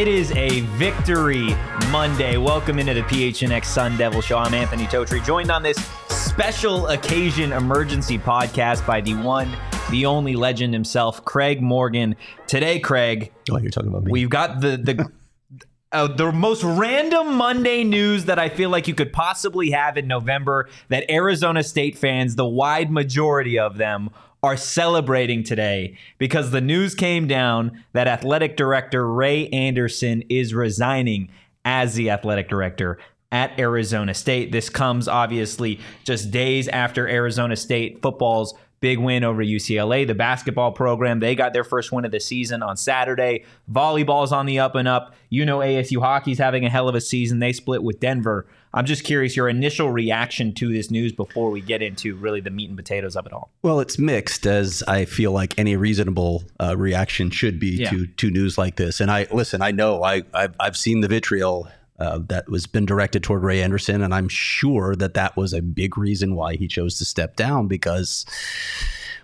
It is a victory Monday. Welcome into the PHNX Sun Devil Show. I'm Anthony Totri, joined on this special occasion emergency podcast by the one, the only legend himself, Craig Morgan. Today, Craig. Oh, you're talking about me. We've got the the uh, the most random Monday news that I feel like you could possibly have in November that Arizona State fans, the wide majority of them, are celebrating today because the news came down that athletic director Ray Anderson is resigning as the athletic director at Arizona State. This comes obviously just days after Arizona State football's big win over UCLA. The basketball program, they got their first win of the season on Saturday. Volleyball's on the up and up. You know ASU hockey's having a hell of a season. They split with Denver. I'm just curious your initial reaction to this news before we get into really the meat and potatoes of it all. Well, it's mixed, as I feel like any reasonable uh, reaction should be Yeah. to to news like this. And I listen, I know I I've, I've seen the vitriol. Uh, that was been directed toward Ray Anderson, and I'm sure that that was a big reason why he chose to step down. Because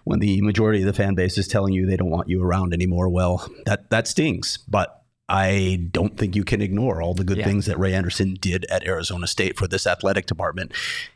when the majority of the fan base is telling you they don't want you around anymore, well, that that stings. But I don't think you can ignore all the good Yeah. things that Ray Anderson did at Arizona State for this athletic department.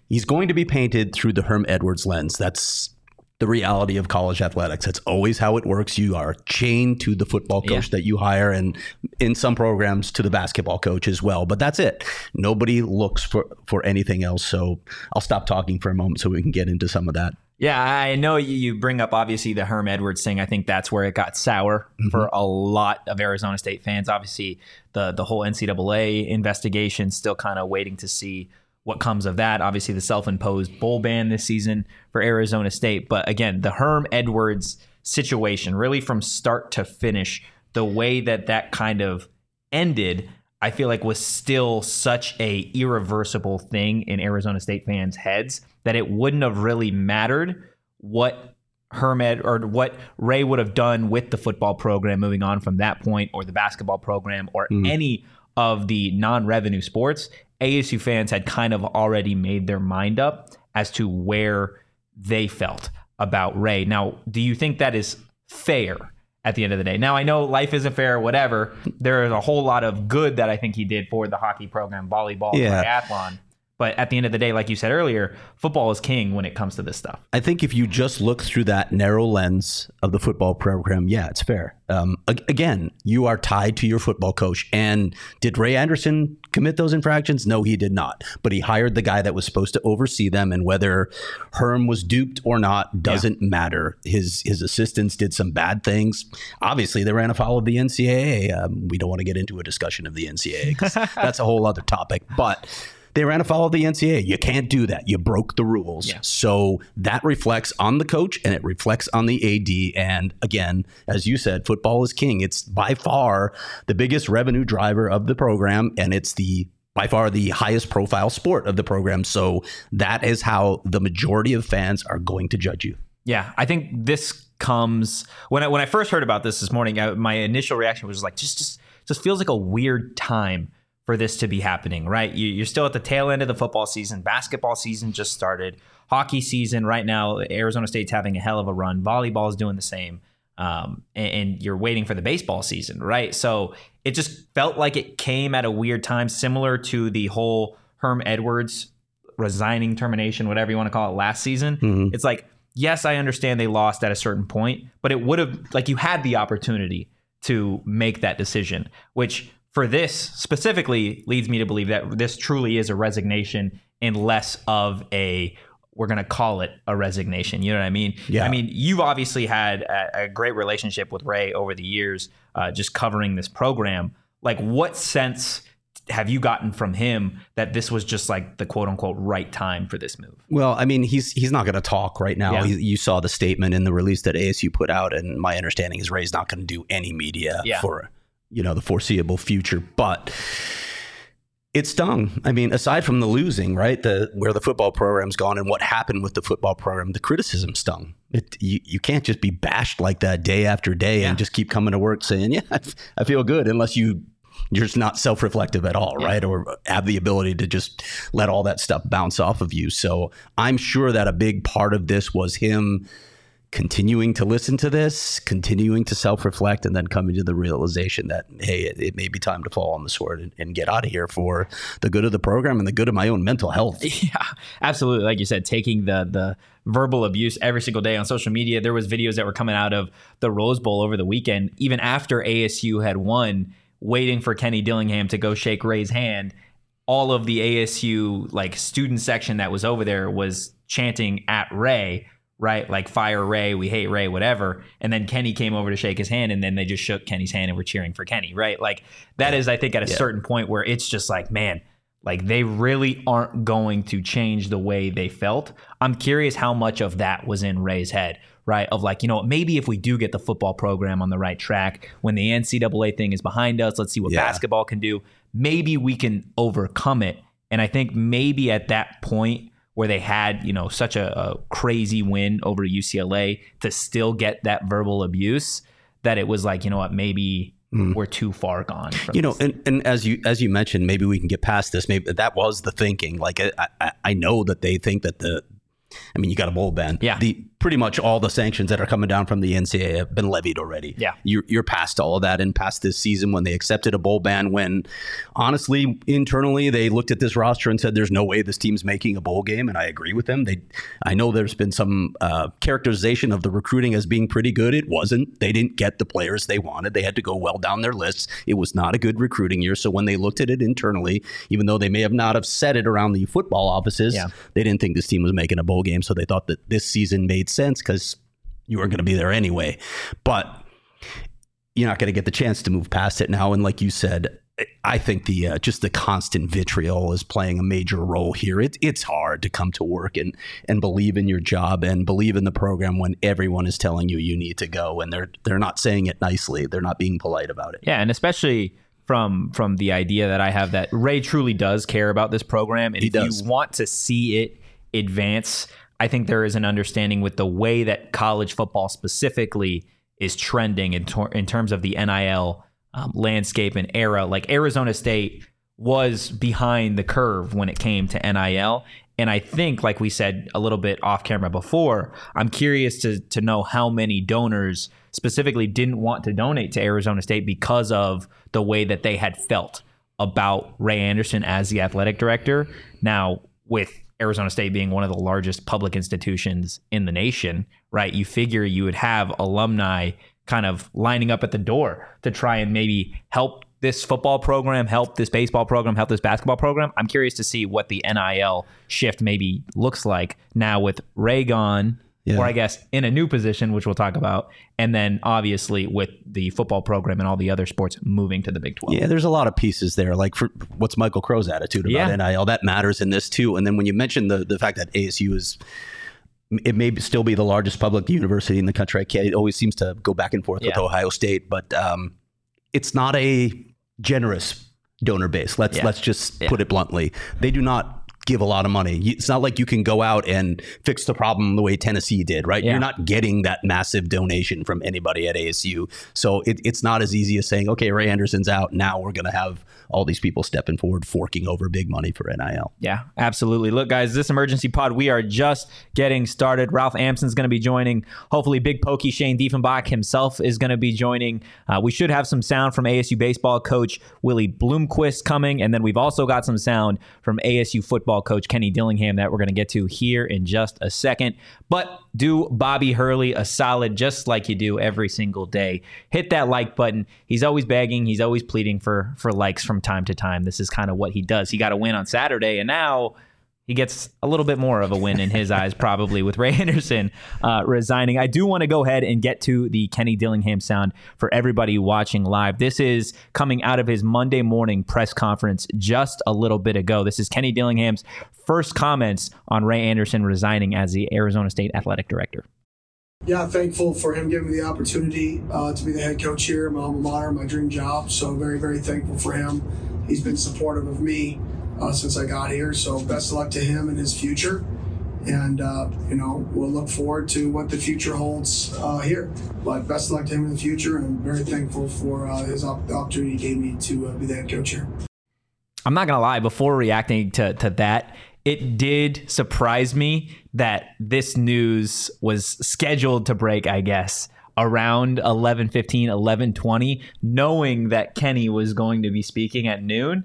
He's going to be painted through the Herm Edwards lens. That's the reality of college athletics. That's always how it works. You are chained to the football coach Yeah. that you hire, and in some programs to the basketball coach as well. But that's it. Nobody looks for for anything else. So I'll stop talking for a moment so we can get into some of that. Yeah, I know you- bring up obviously the Herm Edwards thing. I think that's where it got sour mm-hmm. for a lot of Arizona State fans. Obviously, the the whole NCAA investigation still kind of waiting to see what comes of that. Obviously, the self-imposed bowl ban this season for Arizona State, but again, the Herm Edwards situation, really from start to finish, the way that that kind of ended, I feel like was still such a irreversible thing in Arizona State fans' heads that it wouldn't have really mattered what Hermed or what Ray would have done with the football program moving on from that point, or the basketball program, or mm-hmm. any of the non-revenue sports. ASU fans had kind of already made their mind up as to where they felt about Ray. Now, do you think that is fair at the end of the day? Now, I know life isn't fair, whatever. There is a whole lot of good that I think he did for the hockey program, volleyball, Yeah. triathlon. But at the end of the day, like you said earlier, football is king when it comes to this stuff. I think if you just look through that narrow lens of the football program, yeah, it's fair. Um, ag- again, you are tied to your football coach. And did Ray Anderson commit those infractions? No, he did not. But he hired the guy that was supposed to oversee them, and whether Herm was duped or not doesn't matter. His his assistants did some bad things. Obviously, they ran afoul of the NCAA. Um, we don't want to get into a discussion of the NCAA because that's a whole other topic. But they ran afoul of the NCAA. You can't do that. You broke the rules. Yeah. So that reflects on the coach and it reflects on the AD. And again, as you said, football is king. It's by far the biggest revenue driver of the program, and it's the by far the highest profile sport of the program. So that is how the majority of fans are going to judge you. Yeah, I think this comes when I when I first heard about this this morning. I, my initial reaction was like, just just just feels like a weird time for this to be happening. Right? You, you're still at the tail end of the football season. Basketball season just started. Hockey season right now. Arizona State's having a hell of a run. Volleyball is doing the same. Um, and, and you're waiting for the baseball season, right? So it just felt like it came at a weird time, similar to the whole Herm Edwards resigning termination, whatever you want to call it, last season. It's like, yes, I understand they lost at a certain point, but it would have, like, you had the opportunity to make that decision, which for this specifically leads me to believe that this truly is a resignation and less of a, we're going to call it a resignation. You know what I mean? Yeah. I mean, you've obviously had a, a great relationship with Ray over the years, uh, just covering this program. Like, what sense have you gotten from him that this was just like the quote unquote right time for this move? Well, I mean, he's he's not going to talk right now. Yeah. He, you saw the statement in the release that ASU put out, and my understanding is Ray's not going to do any media Yeah. for you know the foreseeable future. But it stung. I mean, aside from the losing, right, the where the football program's gone and what happened with the football program, the criticism stung. It you, you can't just be bashed like that day after day Yeah. and just keep coming to work saying, "Yeah, I, feel good," unless you you're just not self-reflective at all, right? Or have the ability to just let all that stuff bounce off of you. So I'm sure that a big part of this was him continuing to listen to this, continuing to self reflect, and then coming to the realization that, hey, it, it, may be time to fall on the sword and, and, get out of here for the good of the program and the good of my own mental health. Yeah, absolutely. Like you said, taking the, the, verbal abuse every single day on social media there was videos that were coming out of the rose bowl over the weekend even after asu had won waiting for kenny dillingham to go shake ray's hand all of the asu like student section that was over there was chanting at ray right? Like fire Ray, we hate Ray, whatever. And then Kenny came over to shake his hand, and then they just shook Kenny's hand and were cheering for Kenny, right? Like that is, I think, at a yeah. certain point where it's just like, man, like they really aren't going to change the way they felt. I'm curious how much of that was in Ray's head, right? Of like, you know, maybe if we do get the football program on the right track, when the NCAA thing is behind us, let's see what yeah. basketball can do. Maybe we can overcome it. And I think maybe at that point, where they had, you know, such a, a crazy win over UCLA to still get that verbal abuse that it was like, you know what, maybe Mm. we're too far gone. you know, and, and as you as you mentioned, maybe we can get past this. Maybe that was the thinking. Like I, I, I know that they think that the I mean, you got a bowl ban. Yeah. The pretty much all the sanctions that are coming down from the NCAA have been levied already. Yeah. You're, you're past all of that and past this season when they accepted a bowl ban. When honestly, internally, they looked at this roster and said, "There's no way this team's making a bowl game," and I agree with them. They, I know there's been some uh, characterization of the recruiting as being pretty good. It wasn't. They didn't get the players they wanted. They had to go well down their lists. It was not a good recruiting year. So when they looked at it internally, even though they may have not have said it around the football offices, yeah. they didn't think this team was making a bowl game. So they thought that this season made sense because you were going to be there anyway. But you're not going to get the chance to move past it now. And like you said, I think the uh, just the constant vitriol is playing a major role here. It, it's hard to come to work and and believe in your job and believe in the program when everyone is telling you you need to go and they're they're not saying it nicely. They're not being polite about it. Yeah, and especially from from the idea that I have that Ray truly does care about this program, and he if does. you want to see it advance, I think there is an understanding with the way that college football specifically is trending in, in terms of the NIL um, landscape and era. Like Arizona State was behind the curve when it came to NIL. And I think, like we said a little bit off camera before, I'm curious to, to know how many donors specifically didn't want to donate to Arizona State because of the way that they had felt about Ray Anderson as the athletic director. Now, with Arizona State being one of the largest public institutions in the nation, right? You figure you would have alumni kind of lining up at the door to try and maybe help this football program, help this baseball program, help this basketball program. I'm curious to see what the NIL shift maybe looks like now with Ray gone yeah. or I guess in a new position, which we'll talk about, and then obviously with the football program and all the other sports moving to the Big Twelve. Yeah, there's a lot of pieces there. Like, for, what's Michael Crow's attitude about yeah. NIL? That matters in this too. And then when you mention the the fact that ASU is it may still be the largest public university in the country. It always seems to go back and forth yeah. with Ohio State, but um, it's not a generous donor base. Let's yeah. let's just yeah. put it bluntly. They do not give a lot of money. It's not like you can go out and fix the problem the way Tennessee did, right? Yeah. You're not getting that massive donation from anybody at ASU. So it, it's not as easy as saying, okay, Ray Anderson's out. Now we're going to have all these people stepping forward, forking over big money for NIL. Yeah, absolutely. Look, guys, this emergency pod, we are just getting started. Ralph Amsden's going to be joining. Hopefully, Big Pokey Shane Diefenbach himself is going to be joining. Uh, we should have some sound from ASU baseball coach Willie Bloomquist coming. And then we've also got some sound from ASU football coach Kenny Dillingham that we're going to get to here in just a second. But do Bobby Hurley a solid just like you do every single day. Hit that like button. He's always begging, he's always pleading for for likes from time to time. This is kind of what he does. He got a win on Saturday and now he gets a little bit more of a win in his eyes, probably with Ray Anderson uh, resigning. I do want to go ahead and get to the Kenny Dillingham sound for everybody watching live. This is coming out of his Monday morning press conference just a little bit ago. This is Kenny Dillingham's first comments on Ray Anderson resigning as the Arizona State athletic director. Yeah, thankful for him giving me the opportunity uh, to be the head coach here, my alma mater, my dream job. So very, very thankful for him. He's been supportive of me uh, since I got here. So best of luck to him and his future. And, uh, you know, we'll look forward to what the future holds uh, here. But best of luck to him in the future. And I'm very thankful for uh, his op- opportunity he gave me to uh, be the head coach here. I'm not going to lie, before reacting to, to that, it did surprise me that this news was scheduled to break, I guess, around 11:15, 11:20, knowing that Kenny was going to be speaking at noon.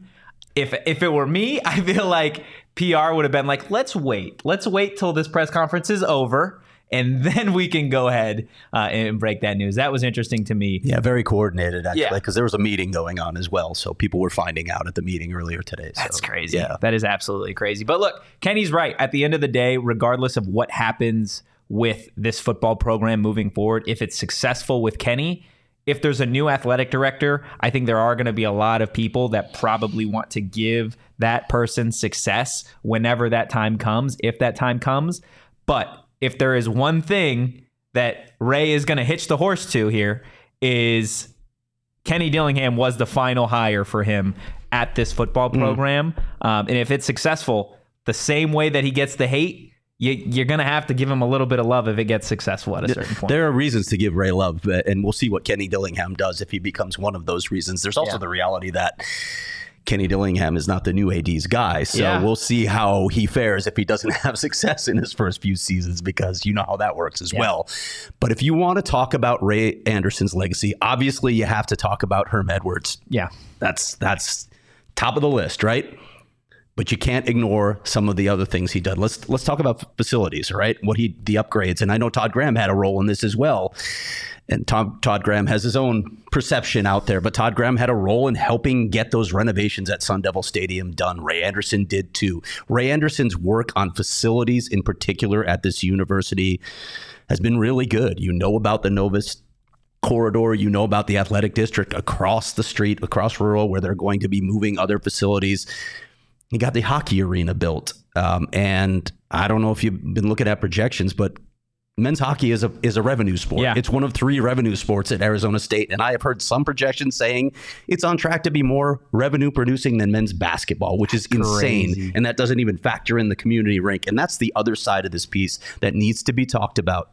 If if it were me, I feel like PR would have been like, "Let's wait. Let's wait till this press conference is over." and then we can go ahead uh, and break that news. That was interesting to me. Yeah, very coordinated actually, because yeah. there was a meeting going on as well, so people were finding out at the meeting earlier today. So, That's crazy. Yeah, that is absolutely crazy. But look, Kenny's right. At the end of the day, regardless of what happens with this football program moving forward, if it's successful with Kenny. If there's a new athletic director, I think there are going to be a lot of people that probably want to give that person success whenever that time comes, if that time comes. But if there is one thing that Ray is going to hitch the horse to here is Kenny Dillingham was the final hire for him at this football mm. program. Mm. Um, and if it's successful, the same way that he gets the hate, you, are going to have to give him a little bit of love if it gets successful at a certain point. There are reasons to give Ray love, uh, and we'll see what Kenny Dillingham does if he becomes one of those reasons. There's also yeah. the reality that Kenny Dillingham is not the new AD's guy. So yeah. we'll see how he fares if he doesn't have success in his first few seasons because you know how that works as yeah. well. But if you want to talk about Ray Anderson's legacy, obviously you have to talk about Herm Edwards. Yeah. That's that's top of the list, right? But you can't ignore some of the other things he did. Let's let's talk about facilities, right? What he the upgrades, and I know Todd Graham had a role in this as well and Tom, Todd Graham has his own perception out there, but Todd Graham had a role in helping get those renovations at Sun Devil Stadium done. Ray Anderson did too. Ray Anderson's work on facilities, in particular at this university, has been really good. You know about the Novus corridor, you know about the athletic district across the street, across rural, where they're going to be moving other facilities. He got the hockey arena built. Um, and I don't know if you've been looking at projections, but men's hockey is a is a revenue sport. Yeah. It's one of three revenue sports at Arizona State, and I have heard some projections saying it's on track to be more revenue producing than men's basketball, which is insane. Crazy. And that doesn't even factor in the community rink. And that's the other side of this piece that needs to be talked about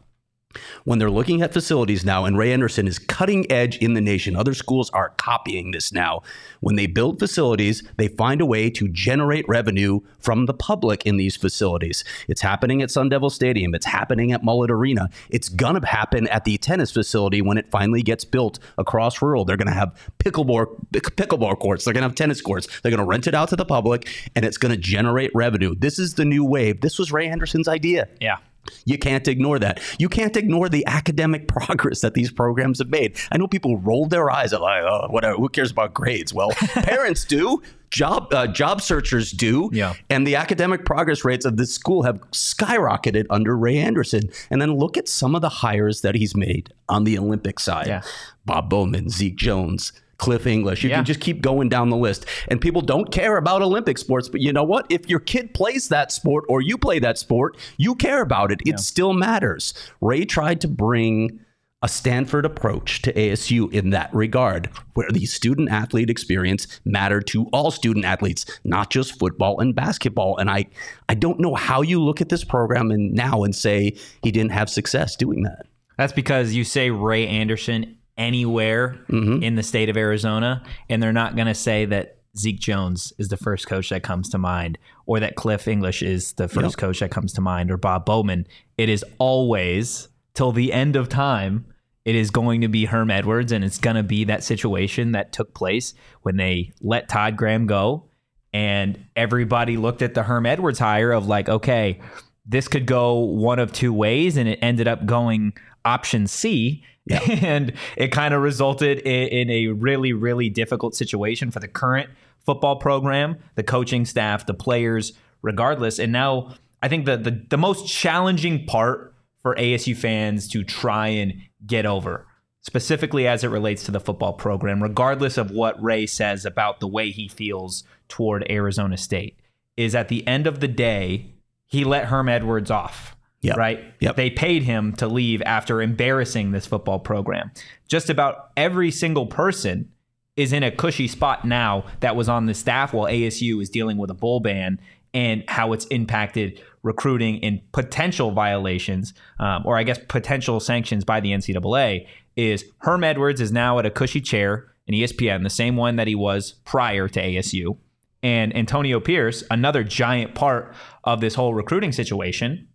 when they're looking at facilities now, and Ray Anderson is cutting edge in the nation, other schools are copying this now. When they build facilities, they find a way to generate revenue from the public in these facilities. It's happening at Sun Devil Stadium, it's happening at Mullet Arena. It's to happen at the tennis facility when it finally gets built across rural. They're to have pickleball, pickleball courts, they're to have tennis courts, they're to rent it out to the public, and it's to generate revenue. This is the new wave. This was Ray Anderson's idea. Yeah. You can't ignore that. You can't ignore the academic progress that these programs have made. I know people roll their eyes at like, oh, whatever. Who cares about grades? Well, parents do. Job uh, job searchers do. Yeah. And the academic progress rates of this school have skyrocketed under Ray Anderson. And then look at some of the hires that he's made on the Olympic side. Yeah. Bob Bowman, Zeke Jones, Cliff English. You yeah. can just keep going down the list. And people don't care about Olympic sports, but you know what? If your kid plays that sport or you play that sport, you care about it. It yeah. still matters. Ray tried to bring a Stanford approach to ASU in that regard, where the student athlete experience mattered to all student athletes, not just football and basketball. And I, I don't know how you look at this program and now and say he didn't have success doing that. That's because you say Ray Anderson anywhere mm-hmm. in the state of Arizona, and they're not going to say that Zeke Jones is the first coach that comes to mind, or that Cliff English is the first yep. coach that comes to mind, or Bob Bowman. It is always till the end of time. It is going to be Herm Edwards, and it's going to be that situation that took place when they let Todd Graham go, and everybody looked at the Herm Edwards hire of like, okay, this could go one of two ways, and it ended up going option C Yep. And it kind of resulted in, in, a really, really difficult situation for the current football program, the coaching staff, the players, regardless. And now I think the, the, the most challenging part for ASU fans to try and get over, specifically as it relates to the football program, regardless of what Ray says about the way he feels toward Arizona State, is at the end of the day, he let Herm Edwards off Yep. Right? Yep. They paid him to leave after embarrassing this football program. Just about every single person is in a cushy spot now that was on the staff while ASU is dealing with a bowl ban and how it's impacted recruiting and potential violations, um, or I guess potential sanctions by the NCAA, is Herm Edwards is now at a cushy chair in ESPN, the same one that he was prior to ASU. and Antonio Pierce, another giant part of this whole recruiting situation.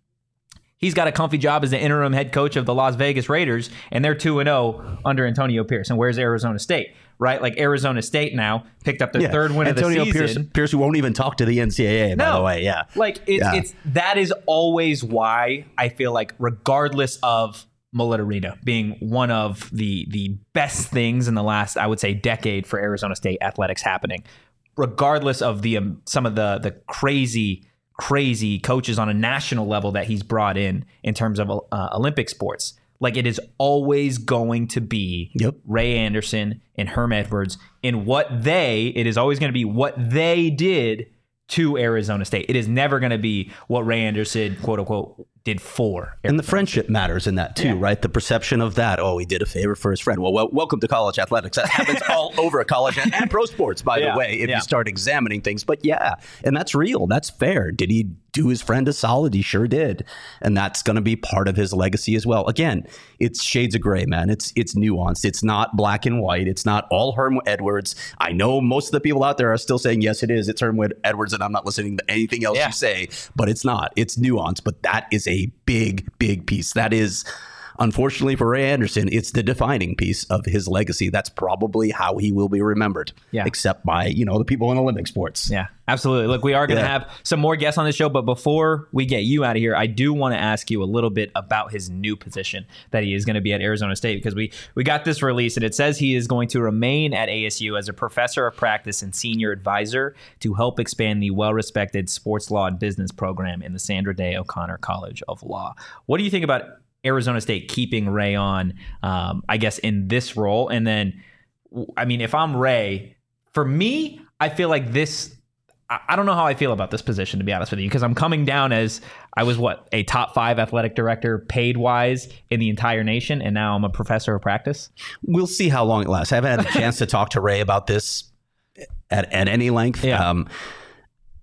He's got a comfy job as the interim head coach of the Las Vegas Raiders, and they're 2 0 under Antonio Pierce. And where's Arizona State? Right? Like Arizona State now picked up their Yeah. third win Antonio of the season. Pierce, Pierce, who won't even talk to the NCAA, by the way. Yeah. Like it's Yeah. it's that is always why I feel like regardless of Milita being one of the the best things in the last I would say decade for Arizona State athletics happening, regardless of the um, some of the the crazy crazy coaches on a national level that he's brought in in terms of uh, Olympic sports. Like it is always going to be Yep. Ray Anderson and Herm Edwards in what they, it is always going to be what they did to Arizona State. It is never going to be what Ray Anderson, quote unquote, did for. And the friendship matters in that too, right? The perception of that. Oh, he did a favor for his friend. Well, well welcome to college athletics. That happens all over college and, and pro sports, by Yeah, the way, if yeah. you start examining things. But yeah, and that's real. That's fair. Did he do his friend a solid? He sure did. And that's going to be part of his legacy as well. Again, it's shades of gray, man. It's it's nuanced. It's not black and white. It's not all Herm Edwards. I know most of the people out there are still saying yes, it is. It's Herm Edwards, and I'm not listening to anything else Yeah. you say. But it's not. It's nuanced. But that is a big, big piece. That is. Unfortunately for Ray Anderson, it's the defining piece of his legacy. That's probably how he will be remembered. Yeah. Except by, you know, the people in Olympic sports. Yeah, absolutely. Look, we are going to Yeah. have some more guests on the show, but before we get you out of here, I do want to ask you a little bit about his new position that he is going to be at Arizona State because we we got this release and it says he is going to remain at ASU as a professor of practice and senior advisor to help expand the well-respected sports law and business program in the Sandra Day O'Connor College of Law. What do you think about Arizona State keeping Ray on? Um, I guess in this role, and then I mean, if I'm Ray, for me, I feel like this. I don't know how I feel about this position, to be honest with you, because I'm coming down as I was what a top five athletic director, paid wise in the entire nation, and now I'm a professor of practice. We'll see how long it lasts. I haven't had a chance to talk to Ray about this at, at any length. Yeah. Um,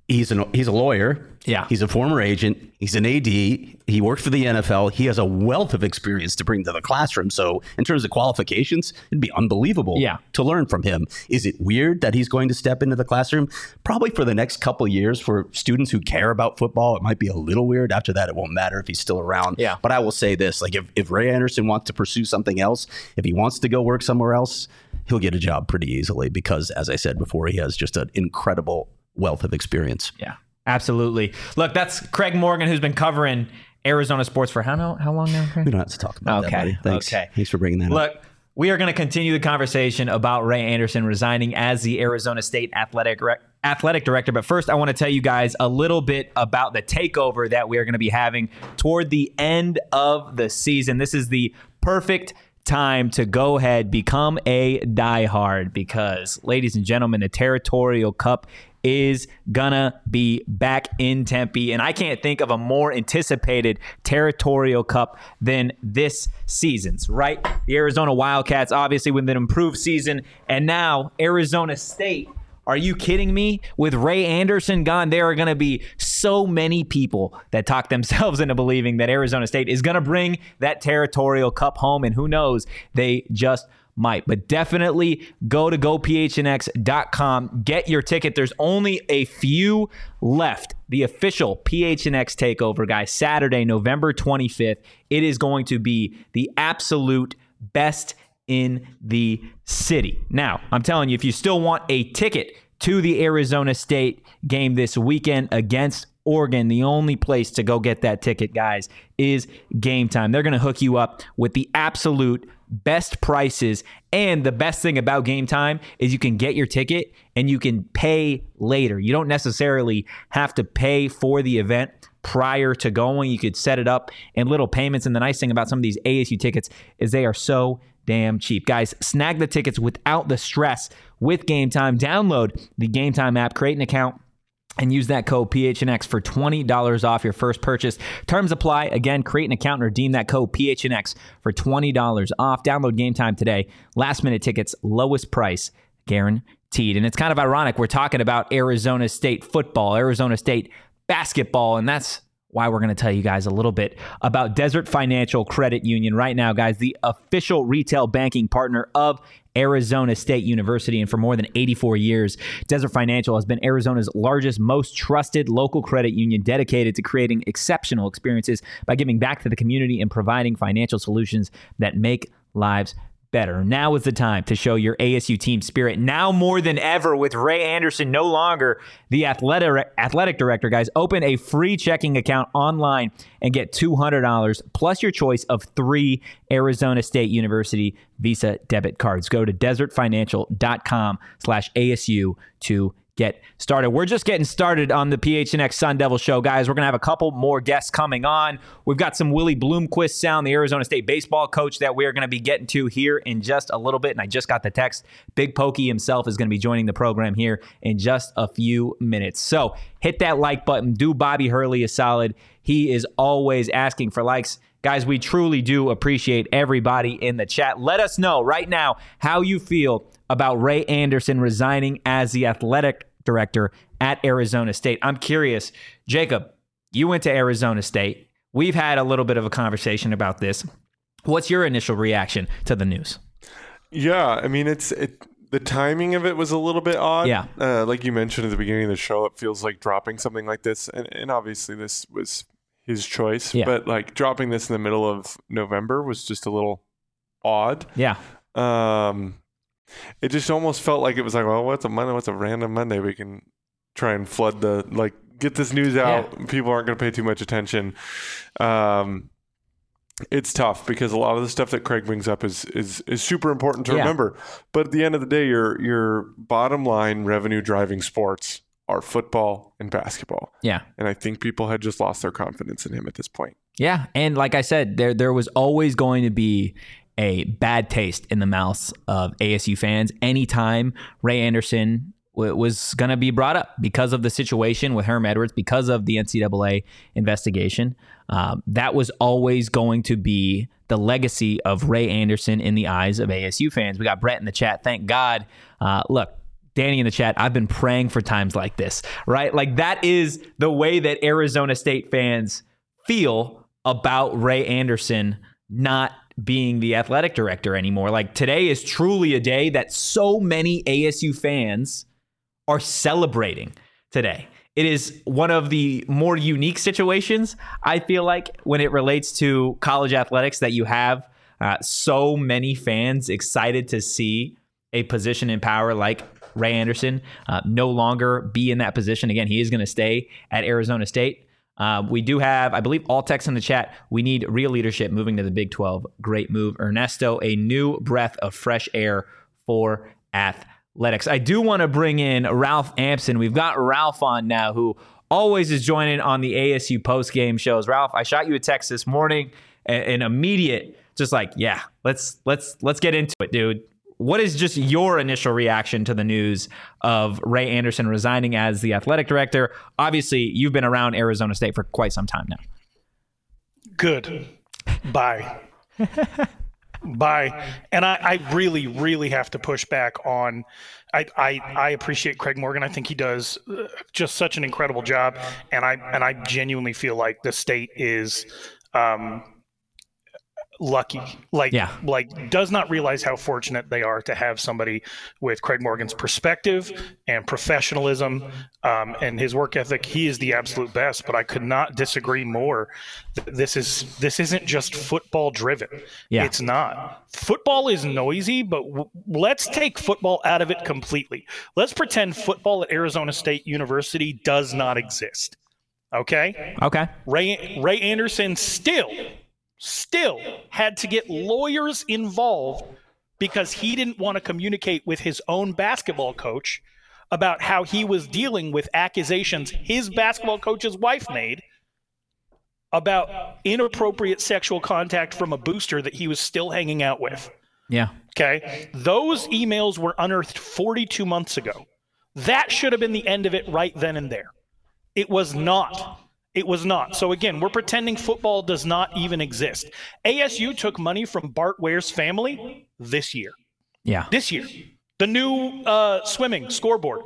he's an he's a lawyer. Yeah. He's a former agent. He's an AD. He worked for the NFL. He has a wealth of experience to bring to the classroom. So, in terms of qualifications, it'd be unbelievable Yeah. to learn from him. Is it weird that he's going to step into the classroom? Probably for the next couple years for students who care about football. It might be a little weird. After that, it won't matter if he's still around. Yeah. But I will say this like, if, if Ray Anderson wants to pursue something else, if he wants to go work somewhere else, he'll get a job pretty easily because, as I said before, he has just an incredible wealth of experience. Yeah, absolutely. Look, that's Craig Morgan, who's been covering Arizona sports for how no, how long now, Craig? We don't have to talk about Okay, that, buddy. Thanks. okay. Thanks for bringing that up. Look, we are going to continue the conversation about Ray Anderson resigning as the Arizona State athletic rec- athletic director. But first, I want to tell you guys a little bit about the takeover that we are going to be having toward the end of the season. This is the perfect time to go ahead become a diehard because, ladies and gentlemen, the Territorial Cup is gonna be back in Tempe. And I can't think of a more anticipated territorial cup than this season's, right? The Arizona Wildcats, obviously, with an improved season, and now Arizona State. Are you kidding me? With Ray Anderson gone, there are going to be so many people that talk themselves into believing that Arizona State is going to bring that territorial cup home. And who knows, they just might. But definitely go to gophnx.com, get your ticket. There's only a few left. The official PHNX takeover, guys, Saturday, November 25th. It is going to be the absolute best in the city. Now, I'm telling you, if you still want a ticket to the Arizona State game this weekend against Oregon, the only place to go get that ticket, guys, is game time. They're going to hook you up with the absolute best prices. And the best thing about game time is you can get your ticket and you can pay later. You don't necessarily have to pay for the event prior to going. You could set it up in little payments. And the nice thing about some of these ASU tickets is they are so damn cheap. Guys, snag the tickets without the stress with Game Time. Download the Game Time app, create an account and use that code PHNX for $20 off your first purchase. Terms apply. Again, create an account and redeem that code PHNX for $20 off. Download Game Time today. Last minute tickets, lowest price guaranteed. And it's kind of ironic. We're talking about Arizona State football, Arizona State basketball, and that's why we're going to tell you guys a little bit about Desert Financial Credit Union right now, guys, the official retail banking partner of Arizona State University. And for more than 84 years, Desert Financial has been Arizona's largest, most trusted local credit union dedicated to creating exceptional experiences by giving back to the community and providing financial solutions that make lives better. Now is the time to show your ASU team spirit. Now more than ever, with Ray Anderson no longer the athletic athletic director, guys, open a free checking account online and get $200 plus your choice of three Arizona State University Visa debit cards. Go to desertfinancial.com slash ASU to get started. We're just getting started on the PHNX Sun Devil show, guys. We're going to have a couple more guests coming on. We've got some Willie Bloomquist sound, the Arizona State baseball coach that we are going to be getting to here in just a little bit. And I just got the text. Big Pokey himself is going to be joining the program here in just a few minutes. So hit that like button. Do Bobby Hurley a solid. He is always asking for likes. Guys, we truly do appreciate everybody in the chat. Let us know right now how you feel about Ray Anderson resigning as the athletic director at Arizona State. I'm curious, Jacob, you went to Arizona State. We've had a little bit of a conversation about this. What's your initial reaction to the news? Yeah, I mean, it's it. The timing of it was a little bit odd. Yeah, uh, like you mentioned at the beginning of the show, it feels like dropping something like this, and, and obviously this was his choice. Yeah. But like dropping this in the middle of November was just a little odd. Yeah. Um, it just almost felt like it was like, well, what's a Monday? What's a random Monday? We can try and flood the like get this news out. Yeah. People aren't going to pay too much attention. Um, it's tough because a lot of the stuff that Craig brings up is is is super important to Yeah. remember. But at the end of the day, your your bottom line revenue driving sports are football and basketball. Yeah. And I think people had just lost their confidence in him at this point. Yeah, and like I said, there there was always going to be a bad taste in the mouths of ASU fans anytime Ray Anderson w- was going to be brought up because of the situation with Herm Edwards, because of the NCAA investigation. Um, that was always going to be the legacy of Ray Anderson in the eyes of ASU fans. We got Brett in the chat. Thank God. Uh, look, Danny in the chat, I've been praying for times like this, right? Like that is the way that Arizona State fans feel about Ray Anderson not being the athletic director anymore. Like today is truly a day that so many ASU fans are celebrating today. It is one of the more unique situations, I feel like, when it relates to college athletics that you have uh, so many fans excited to see a position in power like Ray Anderson uh, no longer be in that position. Again, he is going to stay at Arizona State. Uh, we do have, I believe, all text in the chat. We need real leadership moving to the Big 12. Great move. Ernesto, a new breath of fresh air for athletics. I do want to bring in Ralph Amsden. We've got Ralph on now, who always is joining on the ASU post game shows. Ralph, I shot you a text this morning, an immediate, just like, yeah, let's let's let's get into it, dude. What is just your initial reaction to the news of Ray Anderson resigning as the athletic director? Obviously, you've been around Arizona State for quite some time now. Good. Bye. Bye. And I, I really, really have to push back on. I, I, I appreciate Craig Morgan. I think he does uh, just such an incredible job, and I and I genuinely feel like the state is um, lucky. Like, Yeah. like does not realize how fortunate they are to have somebody with Craig Morgan's perspective and professionalism um, and his work ethic. He is the absolute best. But I could not disagree more. This is this isn't just football driven. Yeah. It's not. Football is noisy, but w- let's take football out of it completely. Let's pretend football at Arizona State University does not exist. Okay? Okay. Ray Ray Anderson still still had to get lawyers involved because he didn't want to communicate with his own basketball coach about how he was dealing with accusations his basketball coach's wife made about inappropriate sexual contact from a booster that he was still hanging out with. Yeah. Okay. Those emails were unearthed 42 months ago. That should have been the end of it right then and there. It was not. It was not. So again, we're pretending football does not even exist. ASU took money from Bart Ware's family this year. Yeah. This year. The new uh, swimming scoreboard.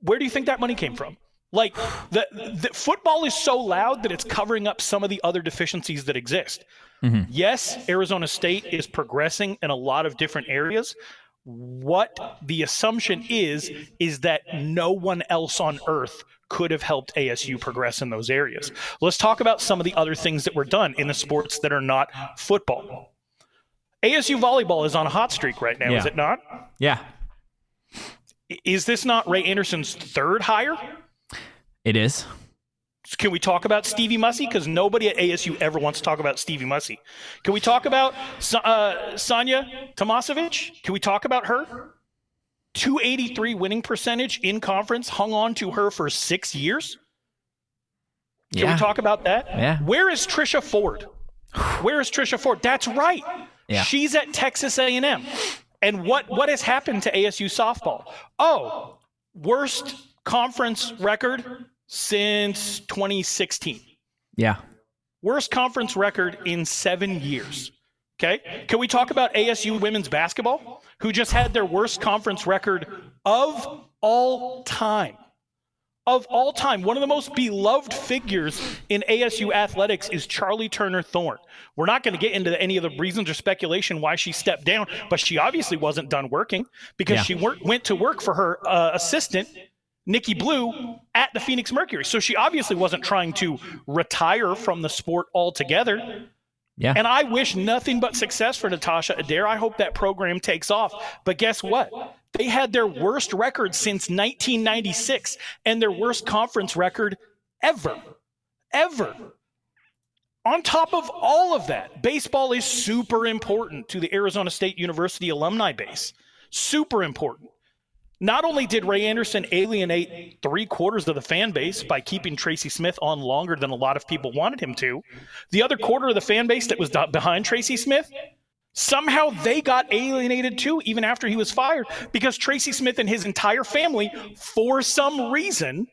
Where do you think that money came from? Like the, the football is so loud that it's covering up some of the other deficiencies that exist. Mhm. Yes, Arizona State is progressing in a lot of different areas. What the assumption is is that no one else on earth could have helped ASU progress in those areas. Let's talk about some of the other things that were done in the sports that are not football. ASU volleyball is on a hot streak right now, is it not? Yeah, Is this not Ray Anderson's third hire? it is. Can we talk about Stevie Mussie? Because nobody at ASU ever wants to talk about Stevie Mussie. Can we talk about uh, Sanja Tomasevic? Can we talk about her? 283 winning percentage in conference, hung on to her for six years. Can Yeah. we talk about that? Yeah. Where is Trisha Ford? Where is Trisha Ford? That's right. Yeah. She's at Texas A&M. And what what has happened to ASU softball? Oh, worst conference record since 2016. Yeah. Worst conference record in 7 years. Okay? Can we talk about ASU women's basketball who just had their worst conference record of all time? Of all time, one of the most beloved figures in ASU athletics is Charli Turner Thorne. We're not going to get into any of the reasons or speculation why she stepped down, but she obviously wasn't done working because Yeah. she wor- went to work for her uh, assistant, Nikki Blue, at the Phoenix Mercury. So she obviously wasn't trying to retire from the sport altogether. Yeah. And I wish nothing but success for Natasha Adair. I hope that program takes off. But guess what? They had their worst record since 1996 and their worst conference record ever. Ever. On top of all of that, baseball is super important to the Arizona State University alumni base. Super important. Not only did Ray Anderson alienate three quarters of the fan base by keeping Tracy Smith on longer than a lot of people wanted him to, the other quarter of the fan base that was behind Tracy Smith, somehow they got alienated too, even after he was fired, because Tracy Smith and his entire family, for some reason,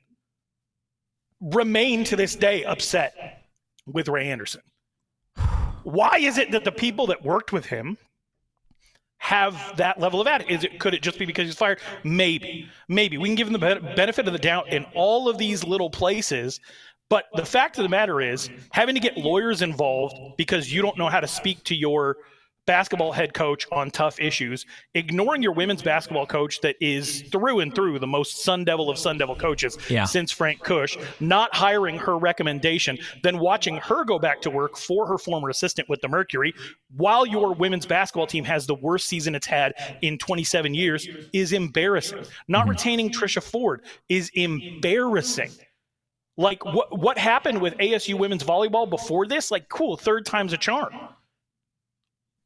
remain to this day upset with Ray Anderson. Why is it that the people that worked with him have that level of attitude? Is it could it just be because he's fired? Maybe, maybe we can give him the ben- benefit of the doubt in all of these little places. But the fact of the matter is, having to get lawyers involved because you don't know how to speak to your basketball head coach on tough issues, ignoring your women's basketball coach that is through and through the most Sun Devil of Sun Devil coaches Yeah. since Frank Kush, not hiring her recommendation, then watching her go back to work for her former assistant with the Mercury while your women's basketball team has the worst season it's had in 27 years is embarrassing. Not mm-hmm. retaining Trisha Ford is embarrassing. Like what what happened with ASU women's volleyball before this? Like cool, third time's a charm.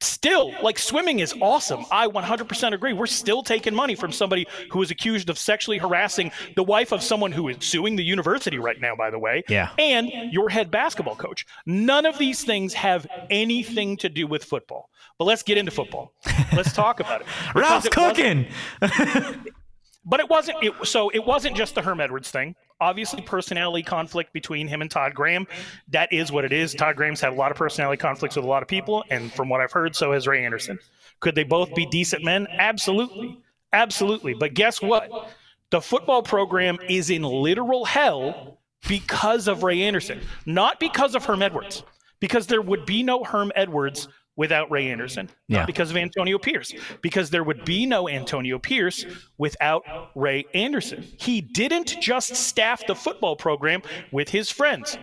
Still, like swimming is awesome. I 100% agree. We're still taking money from somebody who is accused of sexually harassing the wife of someone who is suing the university right now, by the way. Yeah. And your head basketball coach. None of these things have anything to do with football. But let's get into football. Let's talk about it. Ralph's it cooking. but it wasn't it, so it wasn't just the Herm Edwards thing. Obviously, personality conflict between him and Todd Graham. That is what it is. Todd Graham's had a lot of personality conflicts with a lot of people, and from what I've heard, so has Ray Anderson. Could they both be decent men? Absolutely, absolutely. But guess what? The football program is in literal hell because of Ray Anderson, not because of Herm Edwards. Because there would be no Herm Edwards without Ray Anderson, Yeah. not because of Antonio Pierce, because there would be no Antonio Pierce without Ray Anderson. He didn't just staff the football program with his friends.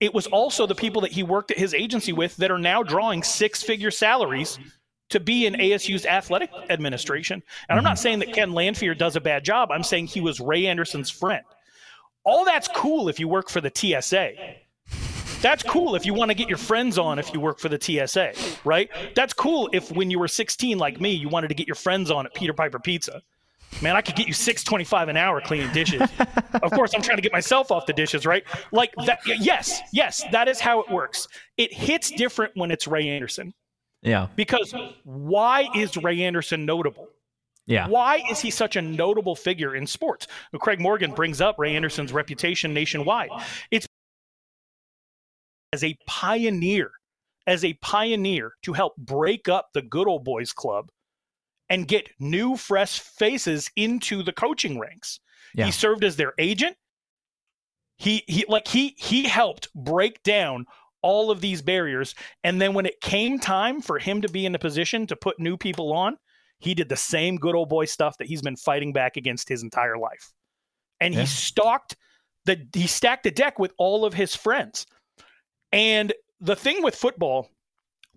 It was also the people that he worked at his agency with that are now drawing six figure salaries to be in ASU's athletic administration. And I'm not mm-hmm. saying that Ken Lanfear does a bad job. I'm saying he was Ray Anderson's friend. All that's cool if you work for the TSA. That's cool if you want to get your friends on if you work for the TSA, right? That's cool if when you were 16 like me, you wanted to get your friends on at Peter Piper Pizza. Man, I could get you 625 an hour cleaning dishes. of course, I'm trying to get myself off the dishes, right? Like that yes, yes, that is how it works. It hits different when it's Ray Anderson. yeah. Because why is Ray Anderson notable? Yeah. Why is he such a notable figure in sports? Well, Craig Morgan brings up Ray Anderson's reputation nationwide. It's as a pioneer, as a pioneer to help break up the good old boys club and get new, fresh faces into the coaching ranks. Yeah. He served as their agent. He he like he he helped break down all of these barriers and then when it came time for him to be in a position to put new people on, he did the same good old boy stuff that he's been fighting back against his entire life. And Yeah. he stalked the he stacked the deck with all of his friends. And the thing with football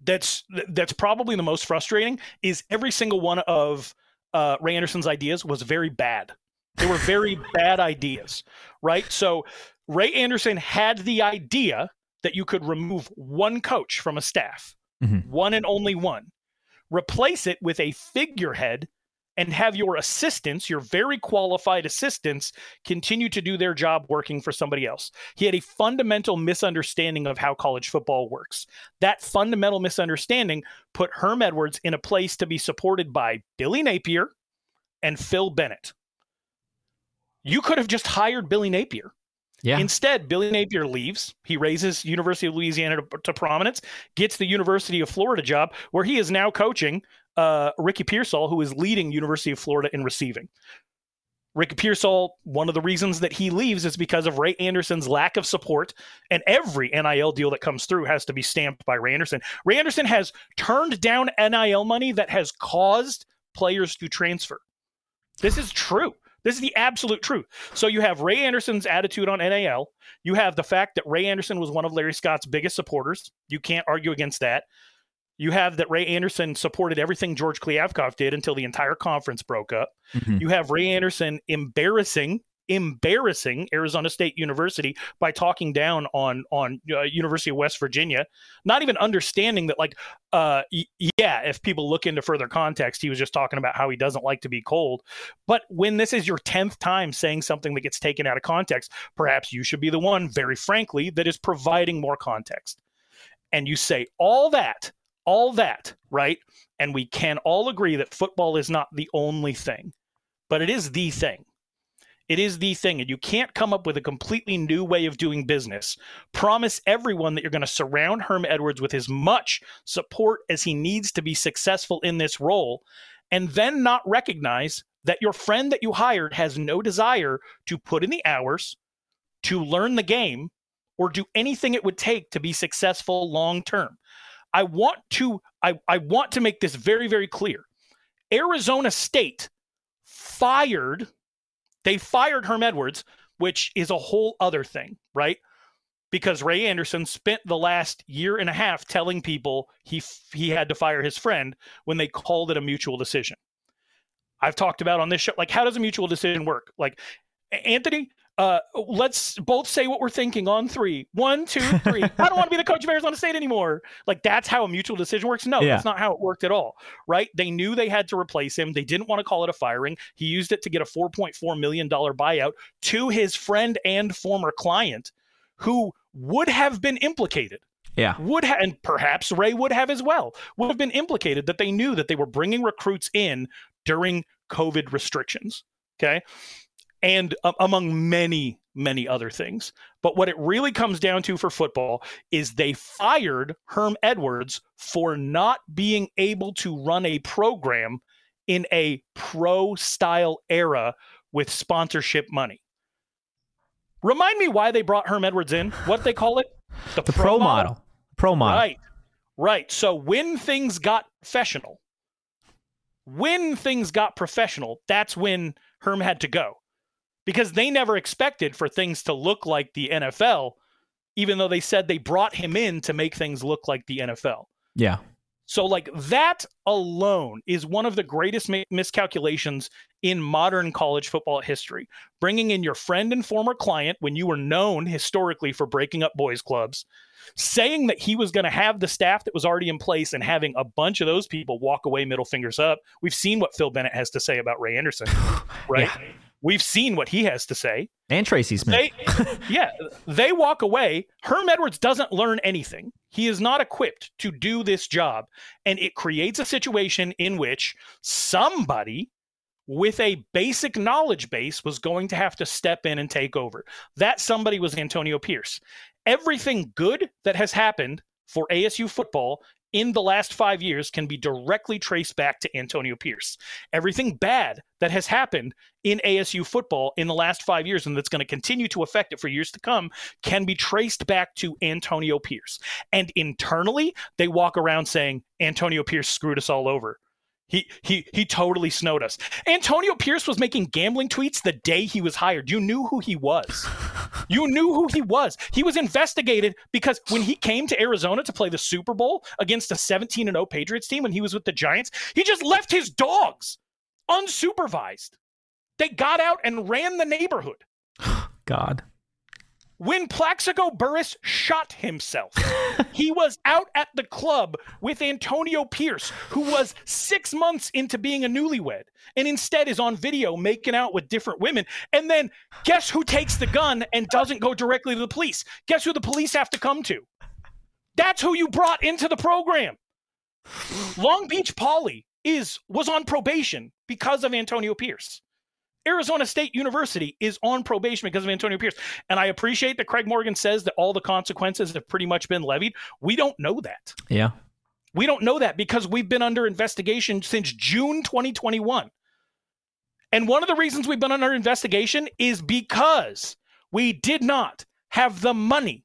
that's that's probably the most frustrating is every single one of uh, Ray Anderson's ideas was very bad. They were very bad ideas, right? So Ray Anderson had the idea that you could remove one coach from a staff, Mhm. one and only one, replace it with a figurehead and have your assistants, your very qualified assistants, continue to do their job working for somebody else. He had a fundamental misunderstanding of how college football works. That fundamental misunderstanding put Herm Edwards in a place to be supported by Billy Napier and Phil Bennett. You could have just hired Billy Napier. Yeah. Instead, Billy Napier leaves. He raises University of Louisiana to, to prominence, gets the University of Florida job, where he is now coaching uh, Ricky Pearsall, who is leading University of Florida in receiving. Ricky Pearsall, one of the reasons that he leaves is because of Ray Anderson's lack of support, and every NIL deal that comes through has to be stamped by Ray Anderson. Ray Anderson has turned down NIL money that has caused players to transfer. This is true. This is the absolute truth. So you have Ray Anderson's attitude on NIL. You have the fact that Ray Anderson was one of Larry Scott's biggest supporters. You can't argue against that. You have that Ray Anderson supported everything George Kliavkoff did until the entire conference broke up. Mhm. You have Ray Anderson embarrassing embarrassing Arizona State University by talking down on on uh, University of West Virginia, not even understanding that like uh y- yeah, if people look into further context, he was just talking about how he doesn't like to be cold. But when this is your 10th time saying something that gets taken out of context, perhaps you should be the one very frankly that is providing more context. And you say all that, all that, right? And we can all agree that football is not the only thing, but it is the thing. It is the thing. And you can't come up with a completely new way of doing business. Promise everyone that you're going to surround Herm Edwards with as much support as he needs to be successful in this role, and then not recognize that your friend that you hired has no desire to put in the hours, to learn the game, or do anything it would take to be successful long term. I want to I, I want to make this very, very clear. Arizona State fired they fired Herm Edwards, which is a whole other thing, right? Because Ray Anderson spent the last year and a half telling people he he had to fire his friend when they called it a mutual decision. I've talked about on this show, like how does a mutual decision work? Like Anthony, uh, let's both say what we're thinking on three. One, two, three. I don't want to be the coach of Arizona State anymore. Like that's how a mutual decision works. No, Yeah. that's not how it worked at all. Right? They knew they had to replace him. They didn't want to call it a firing. He used it to get a $4.4 million buyout to his friend and former client who would have been implicated Yeah. would ha- and perhaps Ray would have as well would have been implicated that they knew that they were bringing recruits in during COVID restrictions. Okay, and uh, among many many other things. But what it really comes down to for football is they fired Herm Edwards for not being able to run a program in a pro style era with sponsorship money. Remind me why they brought Herm Edwards in. What they call it? The pro model. Pro model. Right. Right. So when things got professional, when things got professional, that's when Herm had to go. Because they never expected for things to look like the NFL, even though they said they brought him in to make things look like the NFL. Yeah. So, like, that alone is one of the greatest mi- miscalculations in modern college football history. Bringing in your friend and former client when you were known historically for breaking up boys' clubs, saying that he was going to have the staff that was already in place and having a bunch of those people walk away middle fingers up. We've seen what Phil Bennett has to say about Ray Anderson, right? We've seen what he has to say. And Tracy Smith. They, yeah, they walk away. Herm Edwards doesn't learn anything. He is not equipped to do this job. And it creates a situation in which somebody with a basic knowledge base was going to have to step in and take over. That somebody was Antonio Pierce. Everything good that has happened for ASU football in the last five years can be directly traced back to Antonio Pierce. Everything bad that has happened in ASU football in the last five years and that's going to continue to affect it for years to come can be traced back to Antonio Pierce. And internally, they walk around saying, Antonio Pierce screwed us all over. He he he totally snowed us. Antonio Pierce was making gambling tweets the day he was hired. You knew who he was. You knew who he was. He was investigated because when he came to Arizona to play the Super Bowl against a 17 and 0 Patriots team when he was with the Giants, he just left his dogs unsupervised. They got out and ran the neighborhood. God. When Plaxico Burress shot himself, he was out at the club with Antonio Pierce, who was six months into being a newlywed, and instead is on video making out with different women. And then guess who takes the gun and doesn't go directly to the police? Guess who the police have to come to? That's who you brought into the program. Long Beach Poly is was on probation because of Antonio Pierce. Arizona State University is on probation because of Antonio Pierce. And I appreciate that Craig Morgan says that all the consequences have pretty much been levied. We don't know that. Yeah. We don't know that because we've been under investigation since June 2021. And one of the reasons we've been under investigation is because we did not have the money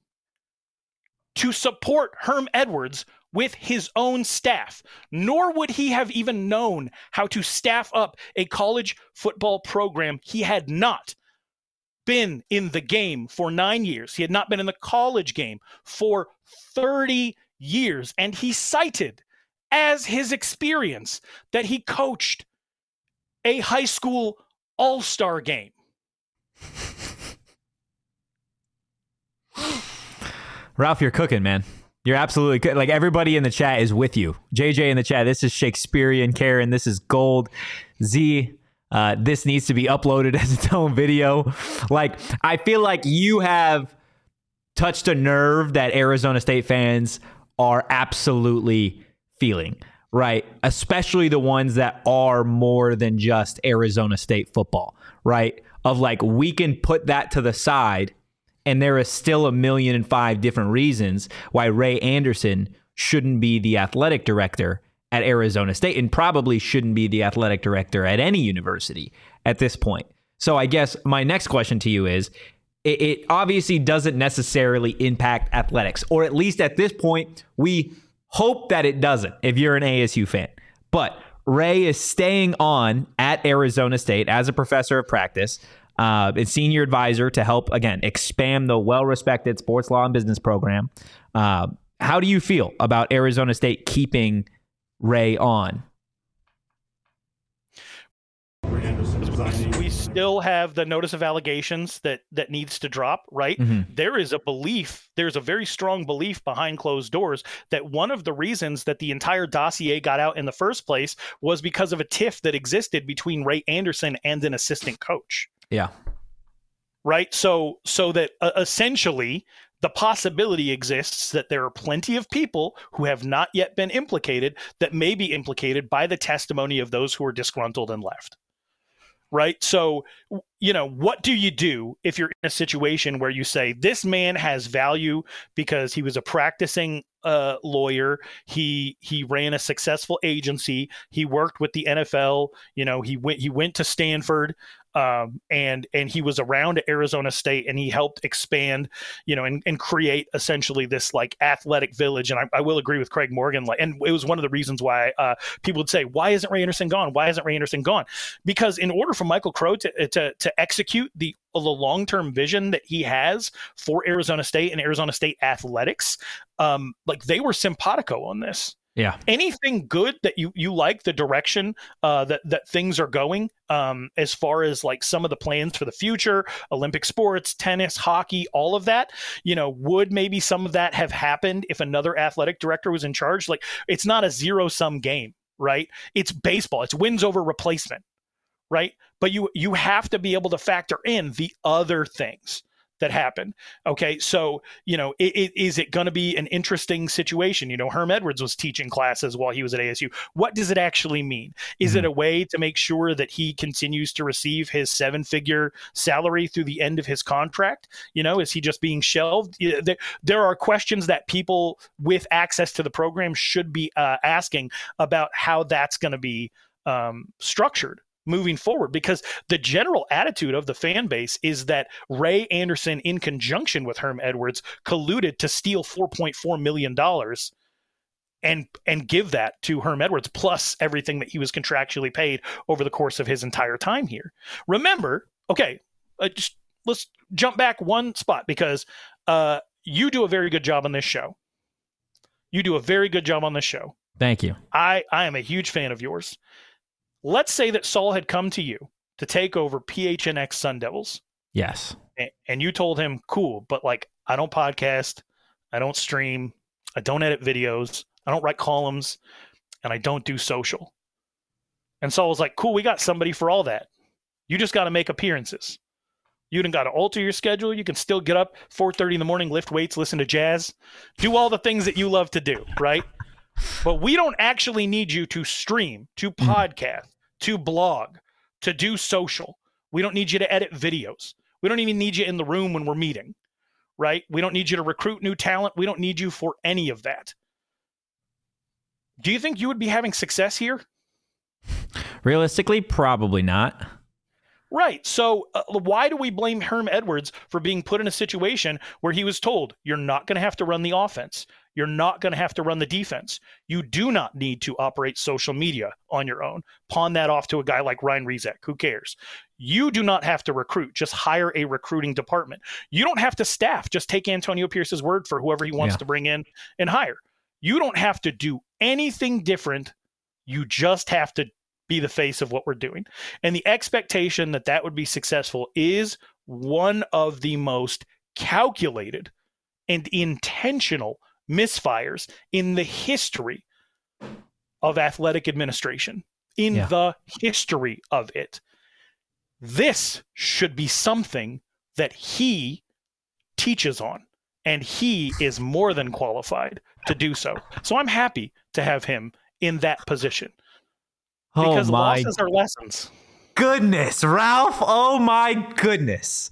to support Herm Edwards with his own staff, nor would he have even known how to staff up a college football program. He had not been in the game for nine years, he had not been in the college game for 30 years. And he cited as his experience that he coached a high school all star game. Ralph, you're cooking, man. You're absolutely good. Like everybody in the chat is with you. JJ in the chat. This is Shakespearean. Karen. This is gold. Z. Uh, this needs to be uploaded as its own video. Like I feel like you have touched a nerve that Arizona State fans are absolutely feeling. Right, especially the ones that are more than just Arizona State football, right? Of like, we can put that to the side and there is still a million and five different reasons why Ray Anderson shouldn't be the athletic director at Arizona State and probably shouldn't be the athletic director at any university at this point. So I guess my next question to you is it, it obviously doesn't necessarily impact athletics, or at least at this point, we hope that it doesn't if you're an ASU fan. But Ray is staying on at Arizona State as a professor of practice uh, and senior advisor to help again expand the well-respected sports law and business program. Uh, how do you feel about Arizona State keeping Ray on? We still have the notice of allegations that that needs to drop, right? Mm-hmm. There is a belief, there's a very strong belief behind closed doors that one of the reasons that the entire dossier got out in the first place was because of a tiff that existed between Ray Anderson and an assistant coach. Yeah. Right. So, so that uh, essentially the possibility exists that there are plenty of people who have not yet been implicated that may be implicated by the testimony of those who are disgruntled and left. Right. So, you know, what do you do if you're in a situation where you say this man has value because he was a practicing uh, lawyer, he he ran a successful agency, he worked with the NFL, you know, he went he went to Stanford, um, and and he was around Arizona State and he helped expand, you know, and, and create essentially this like athletic village. And I, I will agree with Craig Morgan, like, and it was one of the reasons why uh, people would say, why isn't Ray Anderson gone? Why isn't Ray Anderson gone? Because in order for Michael Crow to to, to execute the the long term vision that he has for Arizona State and Arizona State athletics, um, like they were simpatico on this. Yeah. Anything good that you you like the direction uh, that that things are going um, as far as like some of the plans for the future, Olympic sports, tennis, hockey, all of that. You know, would maybe some of that have happened if another athletic director was in charge? Like, it's not a zero sum game, right? It's baseball. It's wins over replacement, right? But you you have to be able to factor in the other things that happened. Okay, so you know, it, it, is it going to be an interesting situation? You know, Herm Edwards was teaching classes while he was at ASU. What does it actually mean? Is mm-hmm. it a way to make sure that he continues to receive his seven-figure salary through the end of his contract? You know, is he just being shelved? There, there are questions that people with access to the program should be uh, asking about how that's going to be um, structured moving forward because the general attitude of the fan base is that Ray Anderson, in conjunction with Herm Edwards, colluded to steal $4.4 million and and give that to Herm Edwards plus everything that he was contractually paid over the course of his entire time here. Remember, okay, uh, just let's jump back one spot because uh, you do a very good job on this show. You do a very good job on this show. Thank you. I I am a huge fan of yours. Let's say that Saul had come to you to take over PHNX Sun Devils. Yes. And, and you told him, cool, but like, I don't podcast, I don't stream, I don't edit videos, I don't write columns, and I don't do social. And Saul was like, cool, we got somebody for all that. You just got to make appearances. You didn't got to alter your schedule. You can still get up 4:30 in the morning, lift weights, listen to jazz, do all the things that you love to do, right? But we don't actually need you to stream, to mm. podcast, to blog, to do social. We don't need you to edit videos. We don't even need you in the room when we're meeting, right? We don't need you to recruit new talent. We don't need you for any of that. Do you think you would be having success here? Realistically, probably not. Right. So, uh, why do we blame Herm Edwards for being put in a situation where he was told, you're not going to have to run the offense? You're not going to have to run the defense. You do not need to operate social media on your own. Pawn that off to a guy like Ryan Rizek. Who cares? You do not have to recruit. Just hire a recruiting department. You don't have to staff. Just take Antonio Pierce's word for whoever he wants yeah. to bring in and hire. You don't have to do anything different. You just have to be the face of what we're doing. And the expectation that that would be successful is one of the most calculated and intentional misfires in the history of athletic administration, in yeah. the history of it. This should be something that he teaches on, and he is more than qualified to do so. So I'm happy to have him in that position oh because oh my losses are lessons. Goodness, Ralph! Oh my goodness!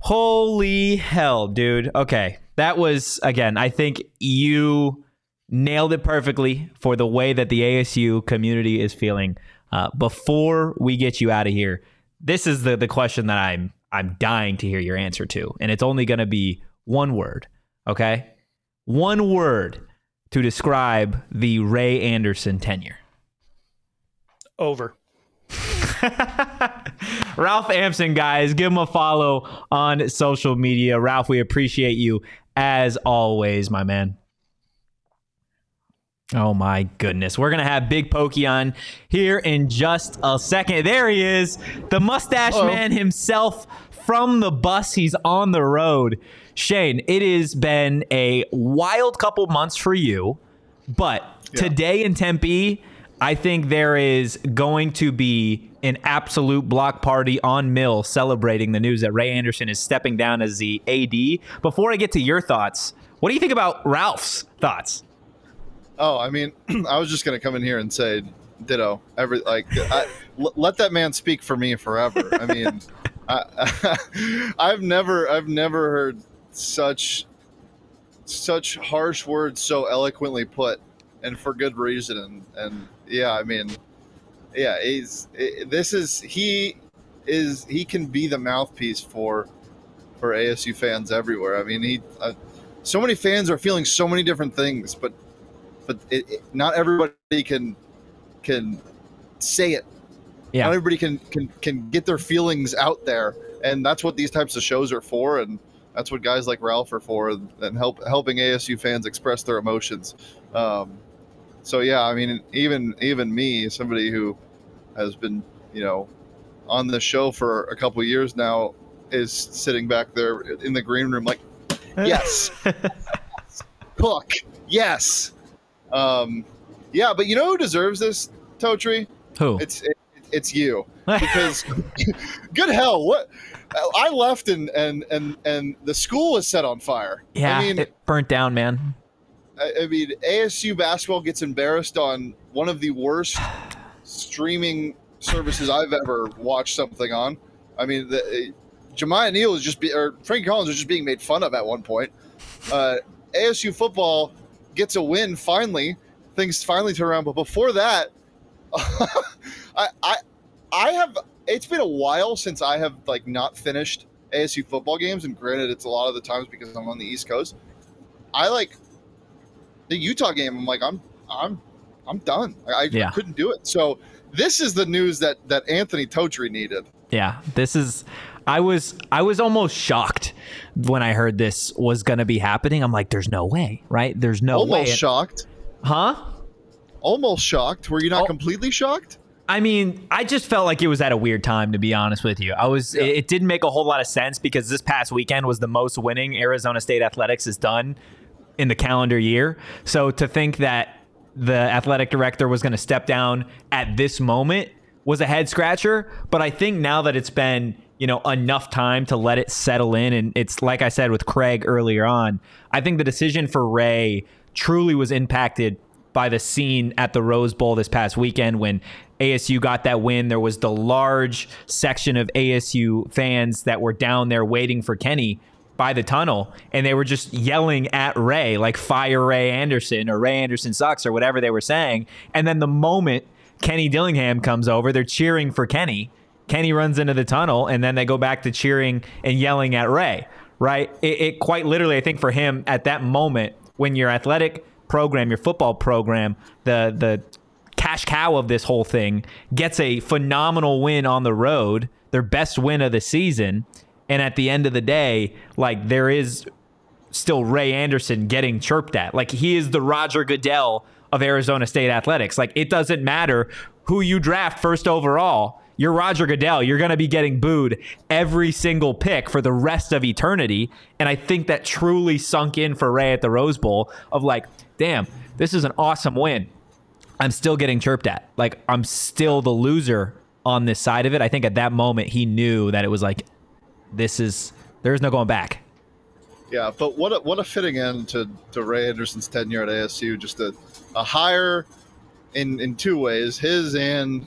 Holy hell, dude. Okay, that was again. I think you nailed it perfectly for the way that the ASU community is feeling. Uh, before we get you out of here, this is the the question that I'm I'm dying to hear your answer to, and it's only going to be one word. Okay, one word to describe the Ray Anderson tenure. Over. Ralph Amsden, guys, give him a follow on social media. Ralph, we appreciate you as always, my man. Oh my goodness. We're going to have Big Pokey on here in just a second. There he is, the mustache Hello. man himself from the bus. He's on the road. Shane, it has been a wild couple months for you, but yeah. today in Tempe, I think there is going to be an absolute block party on Mill celebrating the news that Ray Anderson is stepping down as the AD. Before I get to your thoughts, what do you think about Ralph's thoughts? Oh, I mean, I was just going to come in here and say ditto. Every like, I, l- let that man speak for me forever. I mean, I, I've never, I've never heard such, such harsh words so eloquently put, and for good reason. And, and yeah, I mean, yeah, he's this is he is he can be the mouthpiece for for ASU fans everywhere. I mean, he uh, so many fans are feeling so many different things, but but it, it, not everybody can can say it. Yeah. Not everybody can can can get their feelings out there, and that's what these types of shows are for, and that's what guys like Ralph are for, and help helping ASU fans express their emotions. Um, so yeah, I mean, even even me, somebody who has been, you know, on the show for a couple years now, is sitting back there in the green room like, yes, hook, yes, um, yeah. But you know who deserves this, Totri? Who? It's it, it's you because good hell, what I left and and and and the school was set on fire. Yeah, I mean, it burnt down, man. I, mean, ASU basketball gets embarrassed on one of the worst streaming services I've ever watched something on. I mean, the, Jamiya Neal was just be, or Frankie Collins was just being made fun of at one point. Uh, ASU football gets a win finally. Things finally turn around, but before that, I, I I have. It's been a while since I have like not finished ASU football games, and granted, it's a lot of the times because I'm on the East Coast. I like the Utah game. I'm like, I'm, I'm, I'm done. I, I Yeah. couldn't do it. So this is the news that that Anthony Totri needed. Yeah, this is. I was I was almost shocked when I heard this was going to be happening. I'm like, there's no way, right? There's no Almost way, shocked. huh? Almost shocked. Were you not Oh. completely shocked? I mean, I just felt like it was at a weird time, to be honest with you. I was. It, it didn't make a whole lot of sense because this past weekend was the most winning Arizona State athletics has done in the calendar year. So to think that the athletic director was going to step down at this moment was a head scratcher. But I think now that it's been you know enough time to let it settle in, and it's like I said with Craig earlier on, I think the decision for Ray truly was impacted by the scene at the Rose Bowl this past weekend when ASU got that win. There was the large section of ASU fans that were down there waiting for Kenny by the tunnel, and they were just yelling at Ray, like fire Ray Anderson or Ray Anderson sucks or whatever they were saying. And then the moment Kenny Dillingham comes over, they're cheering for Kenny. Kenny runs into the tunnel, and then they go back to cheering and yelling at Ray, right? It, it quite literally, I think for him at that moment, when your athletic program, your football program, the the cash cow of this whole thing gets a phenomenal win on the road, their best win of the season, and at the end of the day, like there is still Ray Anderson getting chirped at. Like he is the Roger Goodell of Arizona State athletics. Like it doesn't matter who you draft first overall. You're Roger Goodell. You're going to be getting booed every single pick for the rest of eternity. And I think that truly sunk in for Ray at the Rose Bowl of like, damn, this is an awesome win. I'm still getting chirped at. Like I'm still the loser on this side of it. I think at that moment he knew that it was like, this is there's no going back. Yeah, but what a, what a fitting end to, to Ray Anderson's tenure at ASU. Just a, a hire in in two ways, his and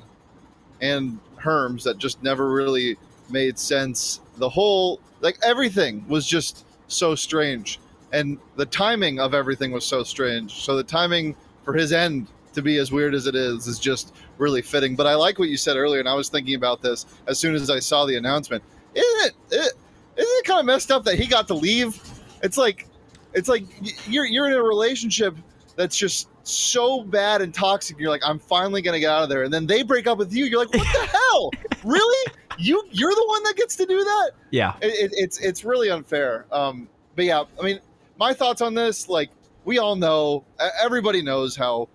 and Herm's that just never really made sense. The whole like everything was just so strange, and the timing of everything was so strange. So the timing for his end to be as weird as it is is just really fitting. But I like what you said earlier, and I was thinking about this as soon as I saw the announcement. Isn't it? it isn't it kind of messed up that he got to leave? It's like, it's like you're you're in a relationship that's just so bad and toxic. You're like, I'm finally gonna get out of there, and then they break up with you. You're like, what the hell? Really? You you're the one that gets to do that? Yeah. It, it, it's it's really unfair. Um, but yeah, I mean, my thoughts on this, like we all know, everybody knows how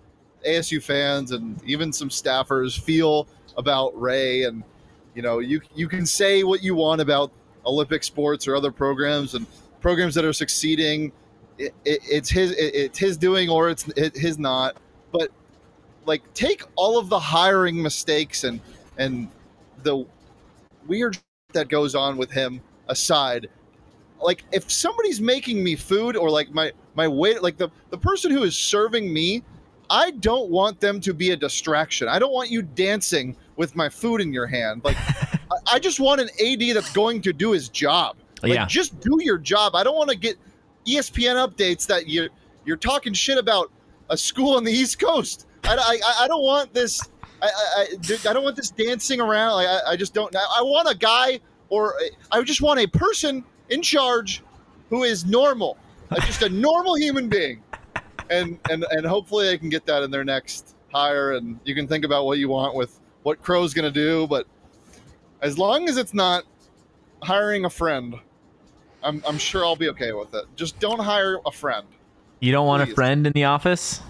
ASU fans and even some staffers feel about Ray, and you know, you you can say what you want about Olympic sports or other programs and programs that are succeeding. It, it, it's his it, it's his doing or it's it, his not. But like, take all of the hiring mistakes and and the weird that goes on with him aside like if somebody's making me food or like my my wait like the the person who is serving me i don't want them to be a distraction i don't want you dancing with my food in your hand like I, just want an ad that's going to do his job like Yeah. just do your job i don't want to get espn updates that you're you're talking shit about a school on the east coast i, I, I don't want this I, I, I, I don't want this dancing around. Like, I, I just don't. I, want a guy, or I just want a person in charge who is normal, uh, just a normal human being, and and and hopefully they can get that in their next hire. And you can think about what you want with what Crow's going to do, but as long as it's not hiring a friend, I'm I'm sure I'll be okay with it. Just don't hire a friend. You don't want a friend in the office?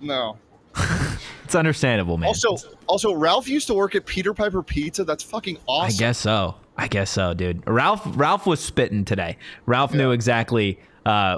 No. It's understandable, man. Also, also Ralph used to work at Peter Piper Pizza. That's fucking awesome. I guess so. I guess so, dude. Ralph Ralph was spitting today. Ralph knew exactly uh,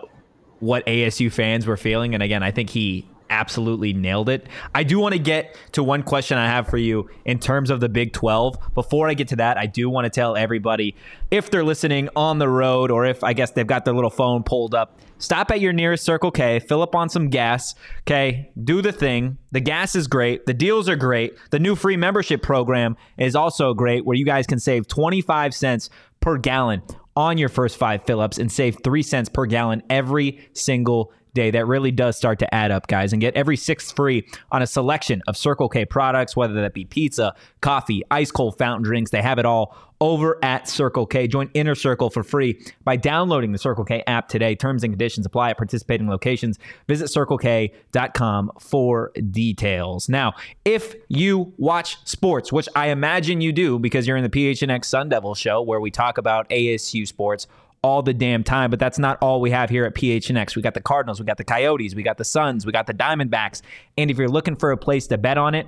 what ASU fans were feeling, and again, I think he absolutely nailed it. I do want to get to one question I have for you in terms of the Big 12. Before I get to that, I do want to tell everybody if they're listening on the road or if I guess they've got their little phone pulled up, stop at your nearest Circle K, fill up on some gas. Okay, do the thing. The gas is great. The deals are great. The new free membership program is also great where you guys can save 25 cents per gallon on your first five fill ups and save three cents per gallon every single day. That really does start to add up, guys, and get every sixth free on a selection of Circle K products, whether that be pizza, coffee, ice cold fountain drinks. They have it all over at Circle K. Join Inner Circle for free by downloading the Circle K app today. Terms and conditions apply at participating locations. Visit circlek.com for details. Now, if you watch sports, which I imagine you do because you're in the PHNX Sun Devil show where we talk about ASU sports all the damn time, but that's not all we have here at PHNX. We got the Cardinals, we got the Coyotes, we got the Suns, we got the Diamondbacks. And if you're looking for a place to bet on it,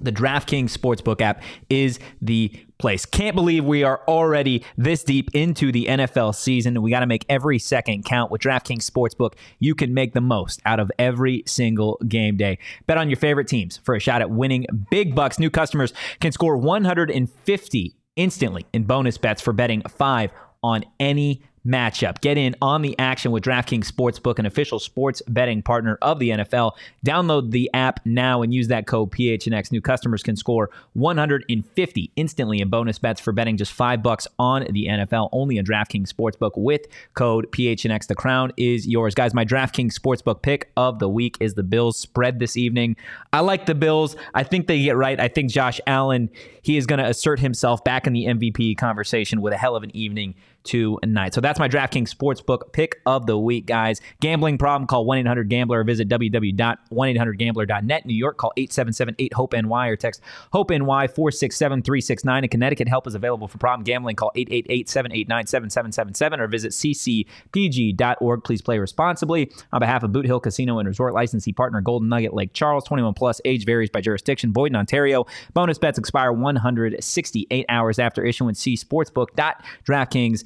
the DraftKings Sportsbook app is the place. Can't believe we are already this deep into the NFL season. We got to make every second count. With DraftKings Sportsbook, you can make the most out of every single game day. Bet on your favorite teams for a shot at winning big bucks. New customers can score 150 instantly in bonus bets for betting five on any matchup. Get in on the action with DraftKings Sportsbook, an official sports betting partner of the NFL. Download the app now and use that code PHNX. New customers can score 150 instantly in bonus bets for betting just 5 bucks on the NFL only on DraftKings Sportsbook with code PHNX. The crown is yours. Guys, my DraftKings Sportsbook pick of the week is the Bills spread this evening. I like the Bills. I think they get right. I think Josh Allen, he is going to assert himself back in the MVP conversation with a hell of an evening tonight. So that's my DraftKings Sportsbook pick of the week, guys. Gambling problem, call 1 800 Gambler or visit www.1800Gambler.net. New York, call 877 8 HOPE NY or text HOPE NY 467 369. In Connecticut, help is available for problem gambling. Call 888 789 7777 or visit ccpg.org. Please play responsibly. On behalf of Boot Hill Casino and Resort licensee partner Golden Nugget Lake Charles, 21 plus, age varies by jurisdiction, Boyd in Ontario. Bonus bets expire 168 hours after issuance. See sportsbook.draftkings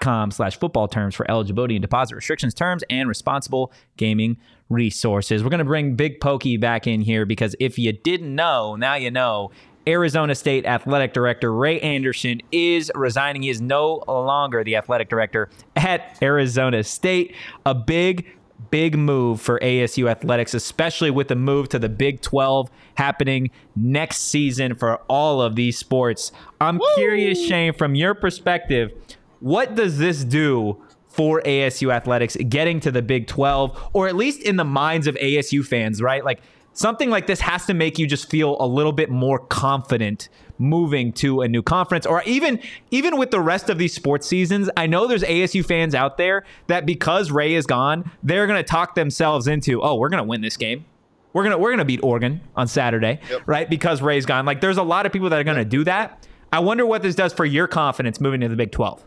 com slash football terms for eligibility and deposit restrictions, terms, and responsible gaming resources. We're going to bring Big Pokey back in here because if you didn't know, now you know. Arizona State Athletic Director Ray Anderson is resigning. He is no longer the athletic director at Arizona State. A big big move for ASU athletics, especially with the move to the Big 12 happening next season for all of these sports. I'm Woo! curious, Shane, from your perspective, what does this do for ASU athletics getting to the Big 12, or at least in the minds of ASU fans, right? Like something like this has to make you just feel a little bit more confident moving to a new conference or even even with the rest of these sports seasons i know there's asu fans out there that because ray is gone they're going to talk themselves into oh we're going to win this game. We're going to we're going to beat oregon on saturday yep. right? Because ray's gone. Like there's a lot of people that are going to do that. I wonder what this does for your confidence moving to the big 12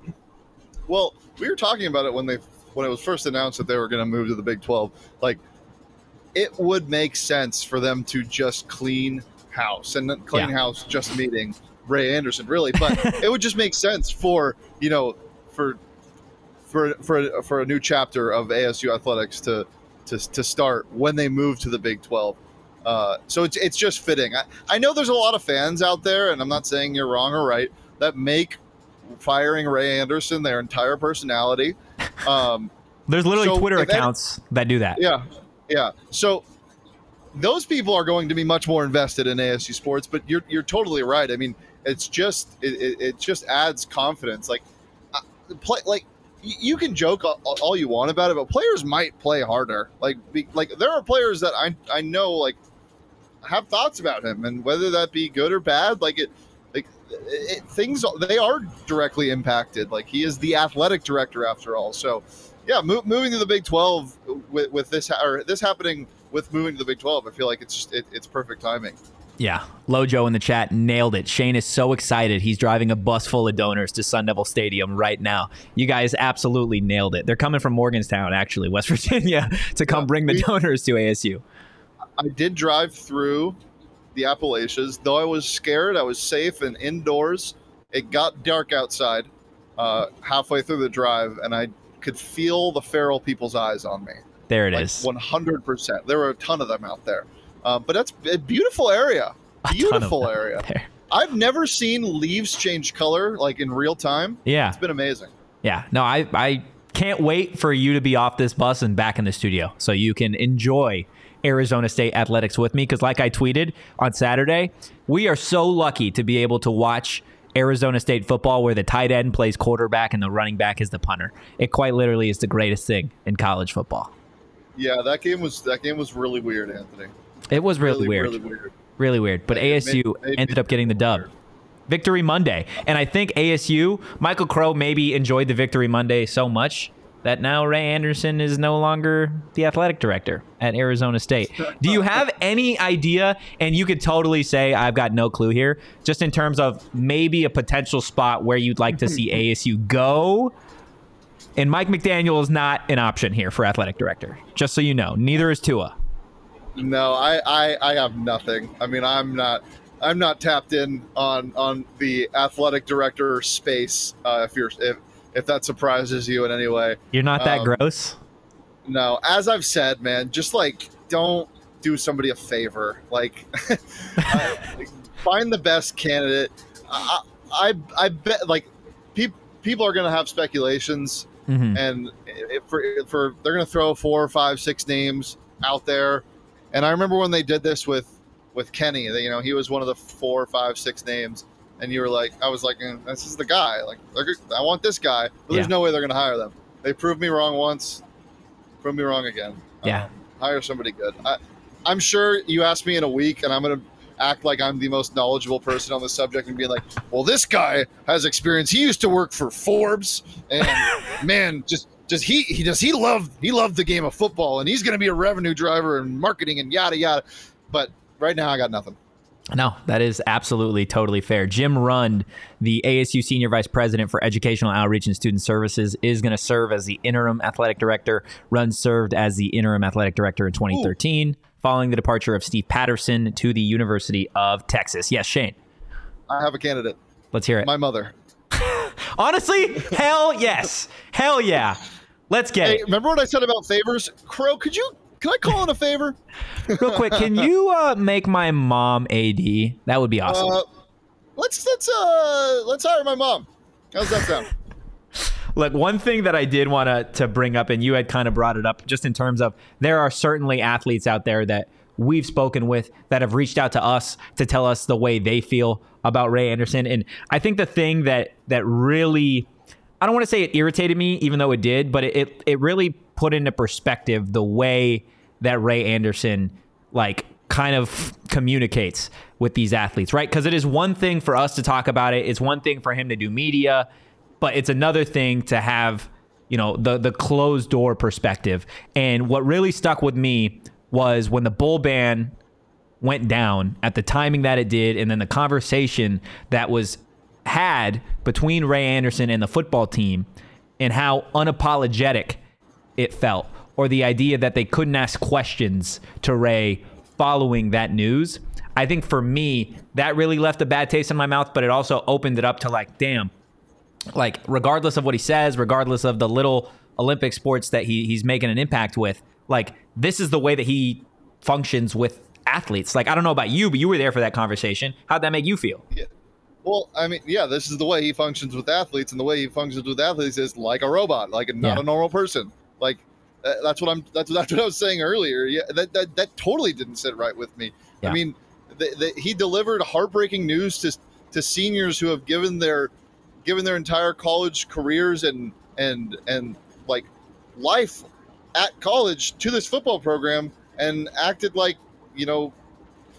well, we were talking about it when they when it was first announced that they were going to move to the Big 12. Like, it would make sense for them to just clean house and clean yeah. house just meeting Ray Anderson, really. But it would just make sense for you know for for for for a new chapter of ASU athletics to to to start when they move to the Big 12. Uh, so it's it's just fitting. I, I know there's a lot of fans out there, and I'm not saying you're wrong or right, that make firing Ray Anderson their entire personality. Um, There's literally so Twitter accounts that, that do that. Yeah, yeah. So those people are going to be much more invested in ASU sports. But you're you're totally right. I mean, it's just it, it, it just adds confidence. Like uh, play like you can joke all you want about it, but players might play harder. Like, be, like there are players that I I know like have thoughts about him, and whether that be good or bad, like it it, things they are directly impacted. Like he is the athletic director after all. So, yeah, mo- moving to the Big Twelve with, with this ha- or this happening with moving to the Big Twelve, I feel like it's just it, it's perfect timing. Yeah, Lojo in the chat nailed it. Shane is so excited. He's driving a bus full of donors to Sun Devil Stadium right now. You guys absolutely nailed it. They're coming from Morgantown, actually, West Virginia, to come bring the donors to ASU. I did drive through the Appalachians. Though I was scared, I was safe and indoors. It got dark outside uh, halfway through the drive, and I could feel the feral people's eyes on me. There it like is. One hundred percent. There were a ton of them out there, um, but that's a beautiful area. A Beautiful area. there. I've never seen leaves change color like in real time. Yeah. It's been amazing. Yeah. No, I, I can't wait for you to be off this bus and back in the studio so you can enjoy Arizona State athletics with me. Because, like I tweeted on Saturday, we are so lucky to be able to watch Arizona State football where the tight end plays quarterback and the running back is the punter. It quite literally is the greatest thing in college football. Yeah, that game was that game was really weird, Anthony. It was really, weird. Really weird. Really weird. But made- ASU made me ended up getting the dub. weird. Victory Monday. And I think ASU, Michael Crow maybe enjoyed the Victory Monday so much that now Ray Anderson is no longer the athletic director at Arizona State. Do you have any idea? And you could totally say, I've got no clue here, just in terms of maybe a potential spot where you'd like to see ASU go. And Mike McDaniel is not an option here for athletic director, just so you know. Neither is Tua. No, I, I I have nothing. I mean, I'm not I'm not tapped in on on the athletic director space. Uh, if you're if if that surprises you in any way, You're not that Um, gross. no. As I've said, man, just like don't do somebody a favor. Like uh, find the best candidate. I I, I bet like people people are gonna have speculations Mhm. and for, for they're going to throw four or five six names out there and i remember when they did this with with kenny you know he was one of the four or five six names and you were like i was like eh, this is the guy like i want this guy but there's Yeah. no way they're going to hire them they proved me wrong once proved me wrong again Yeah. Um, hire somebody good I, i'm sure you ask me in a week and i'm going to act like i'm the most knowledgeable person on the subject and be like well this guy has experience he used to work for forbes and man, just just he he does he love he loved the game of football and he's going to be a revenue driver and marketing and yada yada. But right now I got nothing. No, that is absolutely totally fair. Jim Rund, the ASU Senior Vice President for Educational Outreach and Student Services, is going to serve as the interim athletic director. Rund served as the interim athletic director in 2013, following the departure of Steve Patterson to the University of Texas. Yes, Shane, I have a candidate. let's hear it. My mother. Honestly, hell yes. Hell yeah. Let's get Hey, it. remember what I said about favors? Crow, could you can I call in a favor? Real quick, can you uh, make my mom AD? That would be awesome. Uh, let's let's uh let's hire my mom. How's that sound? Look, one thing that I did want to to bring up, and you had kind of brought it up, just in terms of there are certainly athletes out there that we've spoken with that have reached out to us to tell us the way they feel about Ray Anderson, and I think the thing that that really I don't want to say it irritated me, even though it did, but it, it it really put into perspective the way that Ray Anderson like kind of communicates with these athletes, right? Because it is one thing for us to talk about it, it's one thing for him to do media, but it's another thing to have you know the the closed door perspective. And what really stuck with me was when the bowl ban went down at the timing that it did, and then the conversation that was had between Ray Anderson and the football team, and how unapologetic it felt, or the idea that they couldn't ask questions to Ray following that news. I think for me, that really left a bad taste in my mouth, but it also opened it up to like, damn, like regardless of what he says, regardless of the little Olympic sports that he he's making an impact with, like this is the way that he functions with athletes. Like I don't know about you, but you were there for that conversation. How'd that make you feel? Yeah. Well, I mean, yeah, this is the way he functions with athletes, and the way he functions with athletes is like a robot, like not Yeah. a normal person. Like uh, that's what I'm. That's that's what I was saying earlier. Yeah, that that, that totally didn't sit right with me. Yeah. I mean, the, the, he delivered heartbreaking news to to seniors who have given their given their entire college careers and and and like life at college to this football program, and acted like you know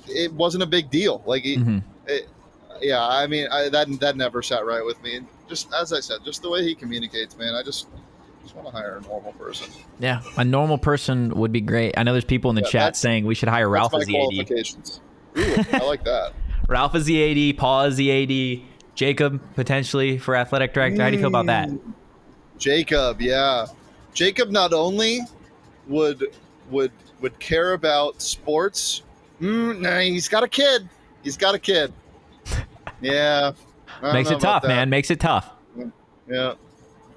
it wasn't a big deal. Like he, Mhm. it, yeah, I mean I, that that never sat right with me. And just as I said, just the way he communicates, man, I just just want to hire a normal person. Yeah, a normal person would be great. I know there's people in the Yeah, chat saying we should hire Ralph as the AD. Ooh, I like that. Ralph is the AD, Paul is the AD, Jacob potentially for athletic director. How do you feel about that? Jacob, yeah, Jacob not only would would would care about sports. Mm, nah, he's got a kid. He's got a kid. Yeah, Makes it tough, man. Makes it tough. Yeah,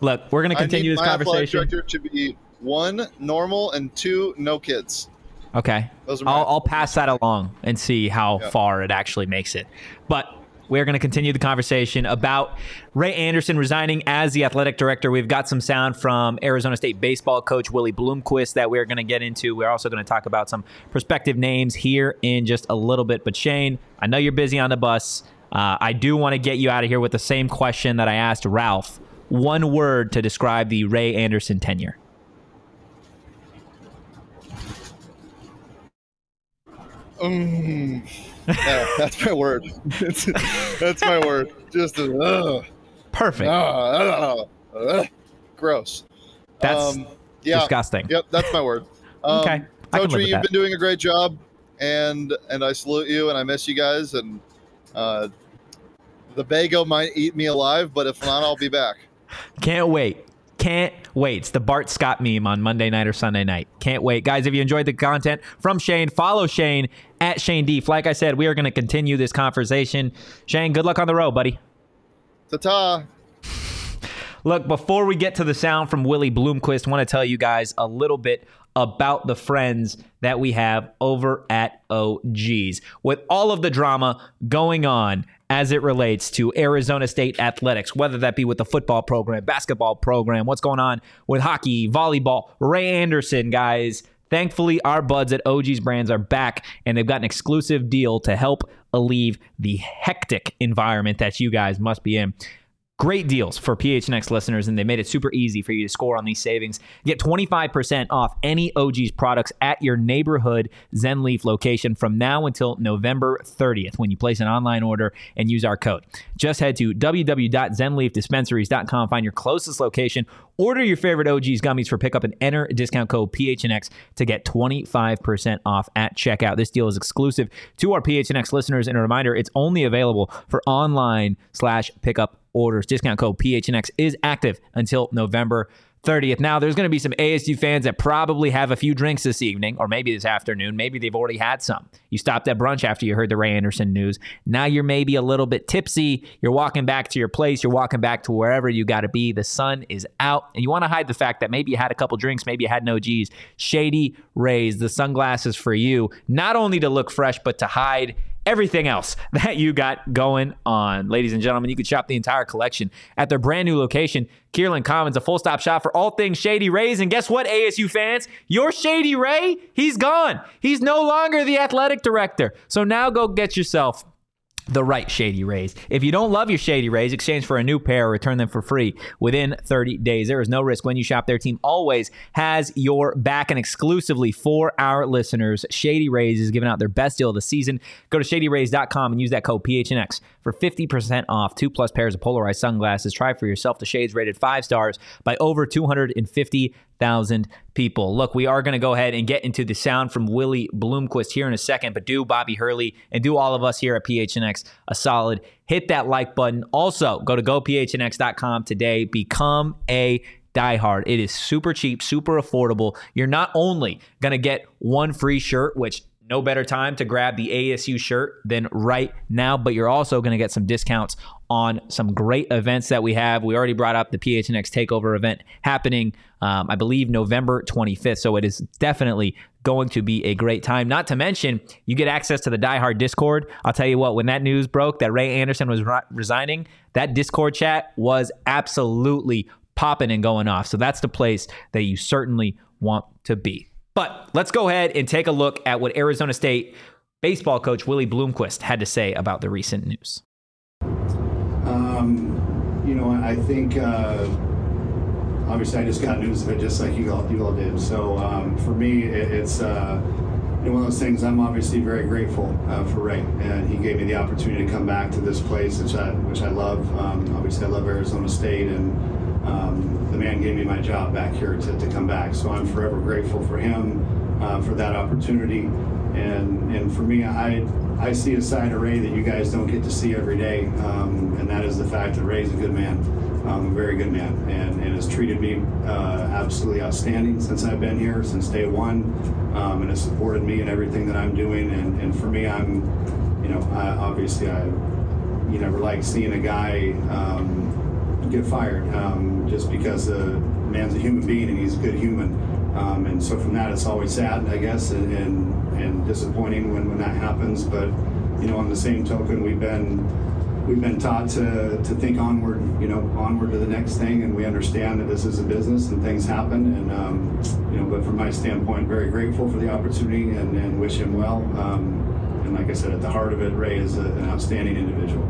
Look, we're going to continue this my athletic conversation. director to be one normal and two no kids. Okay. Those are I'll, I'll pass that along and see how Yeah. far it actually makes it. But we're going to continue the conversation about Ray Anderson resigning as the athletic director. We've got some sound from Arizona State baseball coach Willie Bloomquist that we're going to get into. We're also going to talk about some prospective names here in just a little bit. But Shane, I know you're busy on the bus. Uh, I do want to get you out of here with the same question that I asked Ralph. One word to describe the Ray Anderson tenure. Mm. Yeah, that's my word. That's, my word. Just a, ugh, Perfect. ah, ugh. gross. That's Um, yeah. disgusting. Yep, that's my word. Um, Okay, I Coach, you've that. been doing a great job, and and I salute you, and I miss you guys, and uh, the Bago might eat me alive, but if not, I'll be back. Can't wait. Can't wait. It's the Bart Scott meme on Monday night or Sunday night. Can't wait. Guys, if you enjoyed the content from Shane, follow Shane at Shane Deef. Like I said, we are going to continue this conversation. Shane, good luck on the road, buddy. Ta-ta. Look, before we get to the sound from Willie Bloomquist, I want to tell you guys a little bit about the friends that we have over at OGs. With all of the drama going on as it relates to Arizona State athletics, whether that be with the football program, basketball program, what's going on with hockey, volleyball, Ray Anderson, guys. Thankfully, our buds at OG's Brands are back and they've got an exclusive deal to help alleviate the hectic environment that you guys must be in. Great deals for PHNX listeners, and they made it super easy for you to score on these savings. Get 25% off any OG's products at your neighborhood Zenleaf location from now until November 30th when you place an online order and use our code. Just head to www.zenleafdispensaries.com, find your closest location, order your favorite OG's gummies for pickup, and enter discount code PHNX to get 25% off at checkout. This deal is exclusive to our PHNX listeners, and a reminder, it's only available for online slash pickup orders. Discount code PHNX is active until November 30th. Now, there's going to be some ASU fans that probably have a few drinks this evening, or maybe this afternoon. Maybe they've already had some. You stopped at brunch after you heard the Ray Anderson news. Now you're maybe a little bit tipsy. You're walking back to your place. You're walking back to wherever you got to be. The sun is out, and you want to hide the fact that maybe you had a couple drinks, maybe you had no G's. Shady Rays, the sunglasses for you, not only to look fresh, but to hide everything else that you got going on. Ladies and gentlemen, you can shop the entire collection at their brand new location, Kierland Commons, a full stop shop for all things Shady Rays. And guess what, ASU fans? Your Shady Ray, he's gone. He's no longer the athletic director. So now go get yourself the right Shady Rays. If you don't love your Shady Rays, exchange for a new pair or return them for free within 30 days. There is no risk when you shop. Their team always has your back and exclusively for our listeners, Shady Rays is giving out their best deal of the season. Go to shadyrays.com and use that code PHNX for 50% off two plus pairs of polarized sunglasses. Try for yourself the shades rated five stars by over 250,000 people. Look, we are going to go ahead and get into the sound from Willie Bloomquist here in a second, but do Bobby Hurley and do all of us here at PHNX a solid. Hit that like button. Also, go to gophnx.com today. Become a diehard. It is super cheap, super affordable. You're not only going to get one free shirt, which no better time to grab the ASU shirt than right now, but you're also going to get some discounts on some great events that we have. We already brought up the PHNX Takeover event happening, um, I believe, November 25th. So it is definitely going to be a great time. Not to mention, you get access to the Die Hard Discord. I'll tell you what, when that news broke that Ray Anderson was ri- resigning, that Discord chat was absolutely popping and going off. So that's the place that you certainly want to be. But let's go ahead and take a look at what Arizona State baseball coach Willie Bloomquist had to say about the recent news. Um, you know, I think uh, obviously I just got news of it just like you all, you all did. So um, for me, it, it's uh, one of those things. I'm obviously very grateful uh, for Ray, and he gave me the opportunity to come back to this place, which I which I love. Um, obviously, I love Arizona State, and um, the man gave me my job back here to, to come back. So I'm forever grateful for him uh, for that opportunity. And and for me, I I see a side of Ray that you guys don't get to see every day, um, and that is the fact that Ray's a good man, um, a very good man, and, and has treated me uh, absolutely outstanding since I've been here, since day one, um, and has supported me in everything that I'm doing. And, and for me, I'm, you know, I, obviously I, you never like seeing a guy um, get fired um, just because uh, man's a human being and he's a good human. Um, and so from that, it's always sad, I guess, and, and, and disappointing when, when that happens. But, you know, on the same token, we've been we've been taught to, to think onward, you know, onward to the next thing, and we understand that this is a business and things happen. And um, you know, but from my standpoint, very grateful for the opportunity and, and wish him well. Um, and like I said, at the heart of it, Ray is a, an outstanding individual.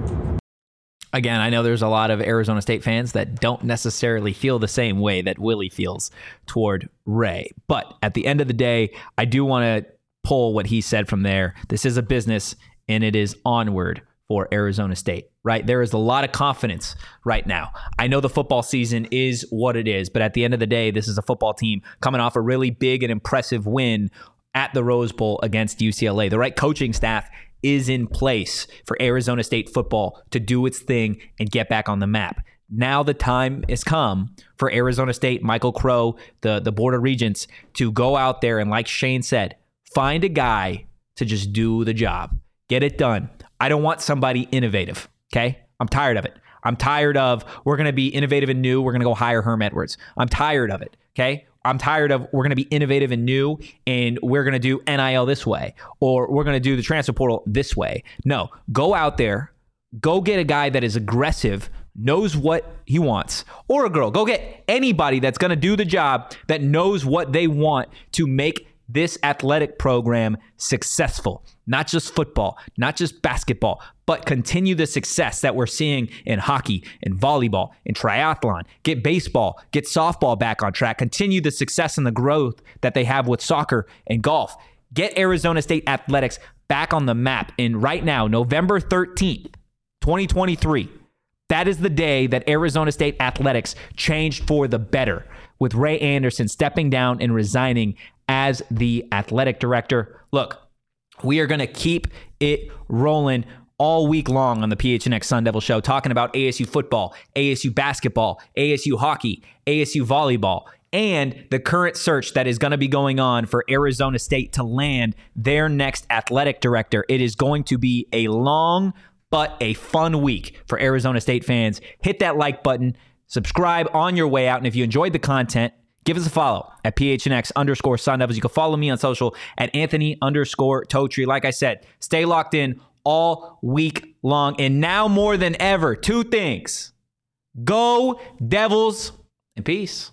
Again, I know there's a lot of Arizona State fans that don't necessarily feel the same way that Willie feels toward Ray. But at the end of the day, I do want to pull what he said from there. This is a business and it is onward for Arizona State, right? There is a lot of confidence right now. I know the football season is what it is, but at the end of the day, this is a football team coming off a really big and impressive win at the Rose Bowl against UCLA. The right coaching staff is in place for Arizona State football to do its thing and get back on the map. Now the time has come for Arizona State, Michael Crow, the, the Board of Regents, to go out there and, like Shane said, find a guy to just do the job. Get it done. I don't want somebody innovative. Okay. I'm tired of it. I'm tired of we're going to be innovative and new. We're going to go hire Herm Edwards. I'm tired of it. Okay. I'm tired of we're going to be innovative and new and we're going to do NIL this way or we're going to do the transfer portal this way. No, go out there, go get a guy that is aggressive, knows what he wants, or a girl. Go get anybody that's going to do the job that knows what they want to make this athletic program successful. Not just football, not just basketball, but continue the success that we're seeing in hockey, in volleyball, in triathlon. Get baseball, get softball back on track. Continue the success and the growth that they have with soccer and golf. Get Arizona State athletics back on the map. And right now, November 13th, 2023, that is the day that Arizona State athletics changed for the better with Ray Anderson stepping down and resigning as the athletic director. Look, we are going to keep it rolling all week long on the PHNX Sun Devil Show, talking about ASU football, ASU basketball, ASU hockey, ASU volleyball, and the current search that is going to be going on for Arizona State to land their next athletic director. It is going to be a long but a fun week for Arizona State fans. Hit that like button, subscribe on your way out, and if you enjoyed the content, give us a follow at PHNX underscore Sun Devils. You can follow me on social at Anthony underscore Totri. Like I said, stay locked in all week long. And now more than ever, two things go Devils and peace.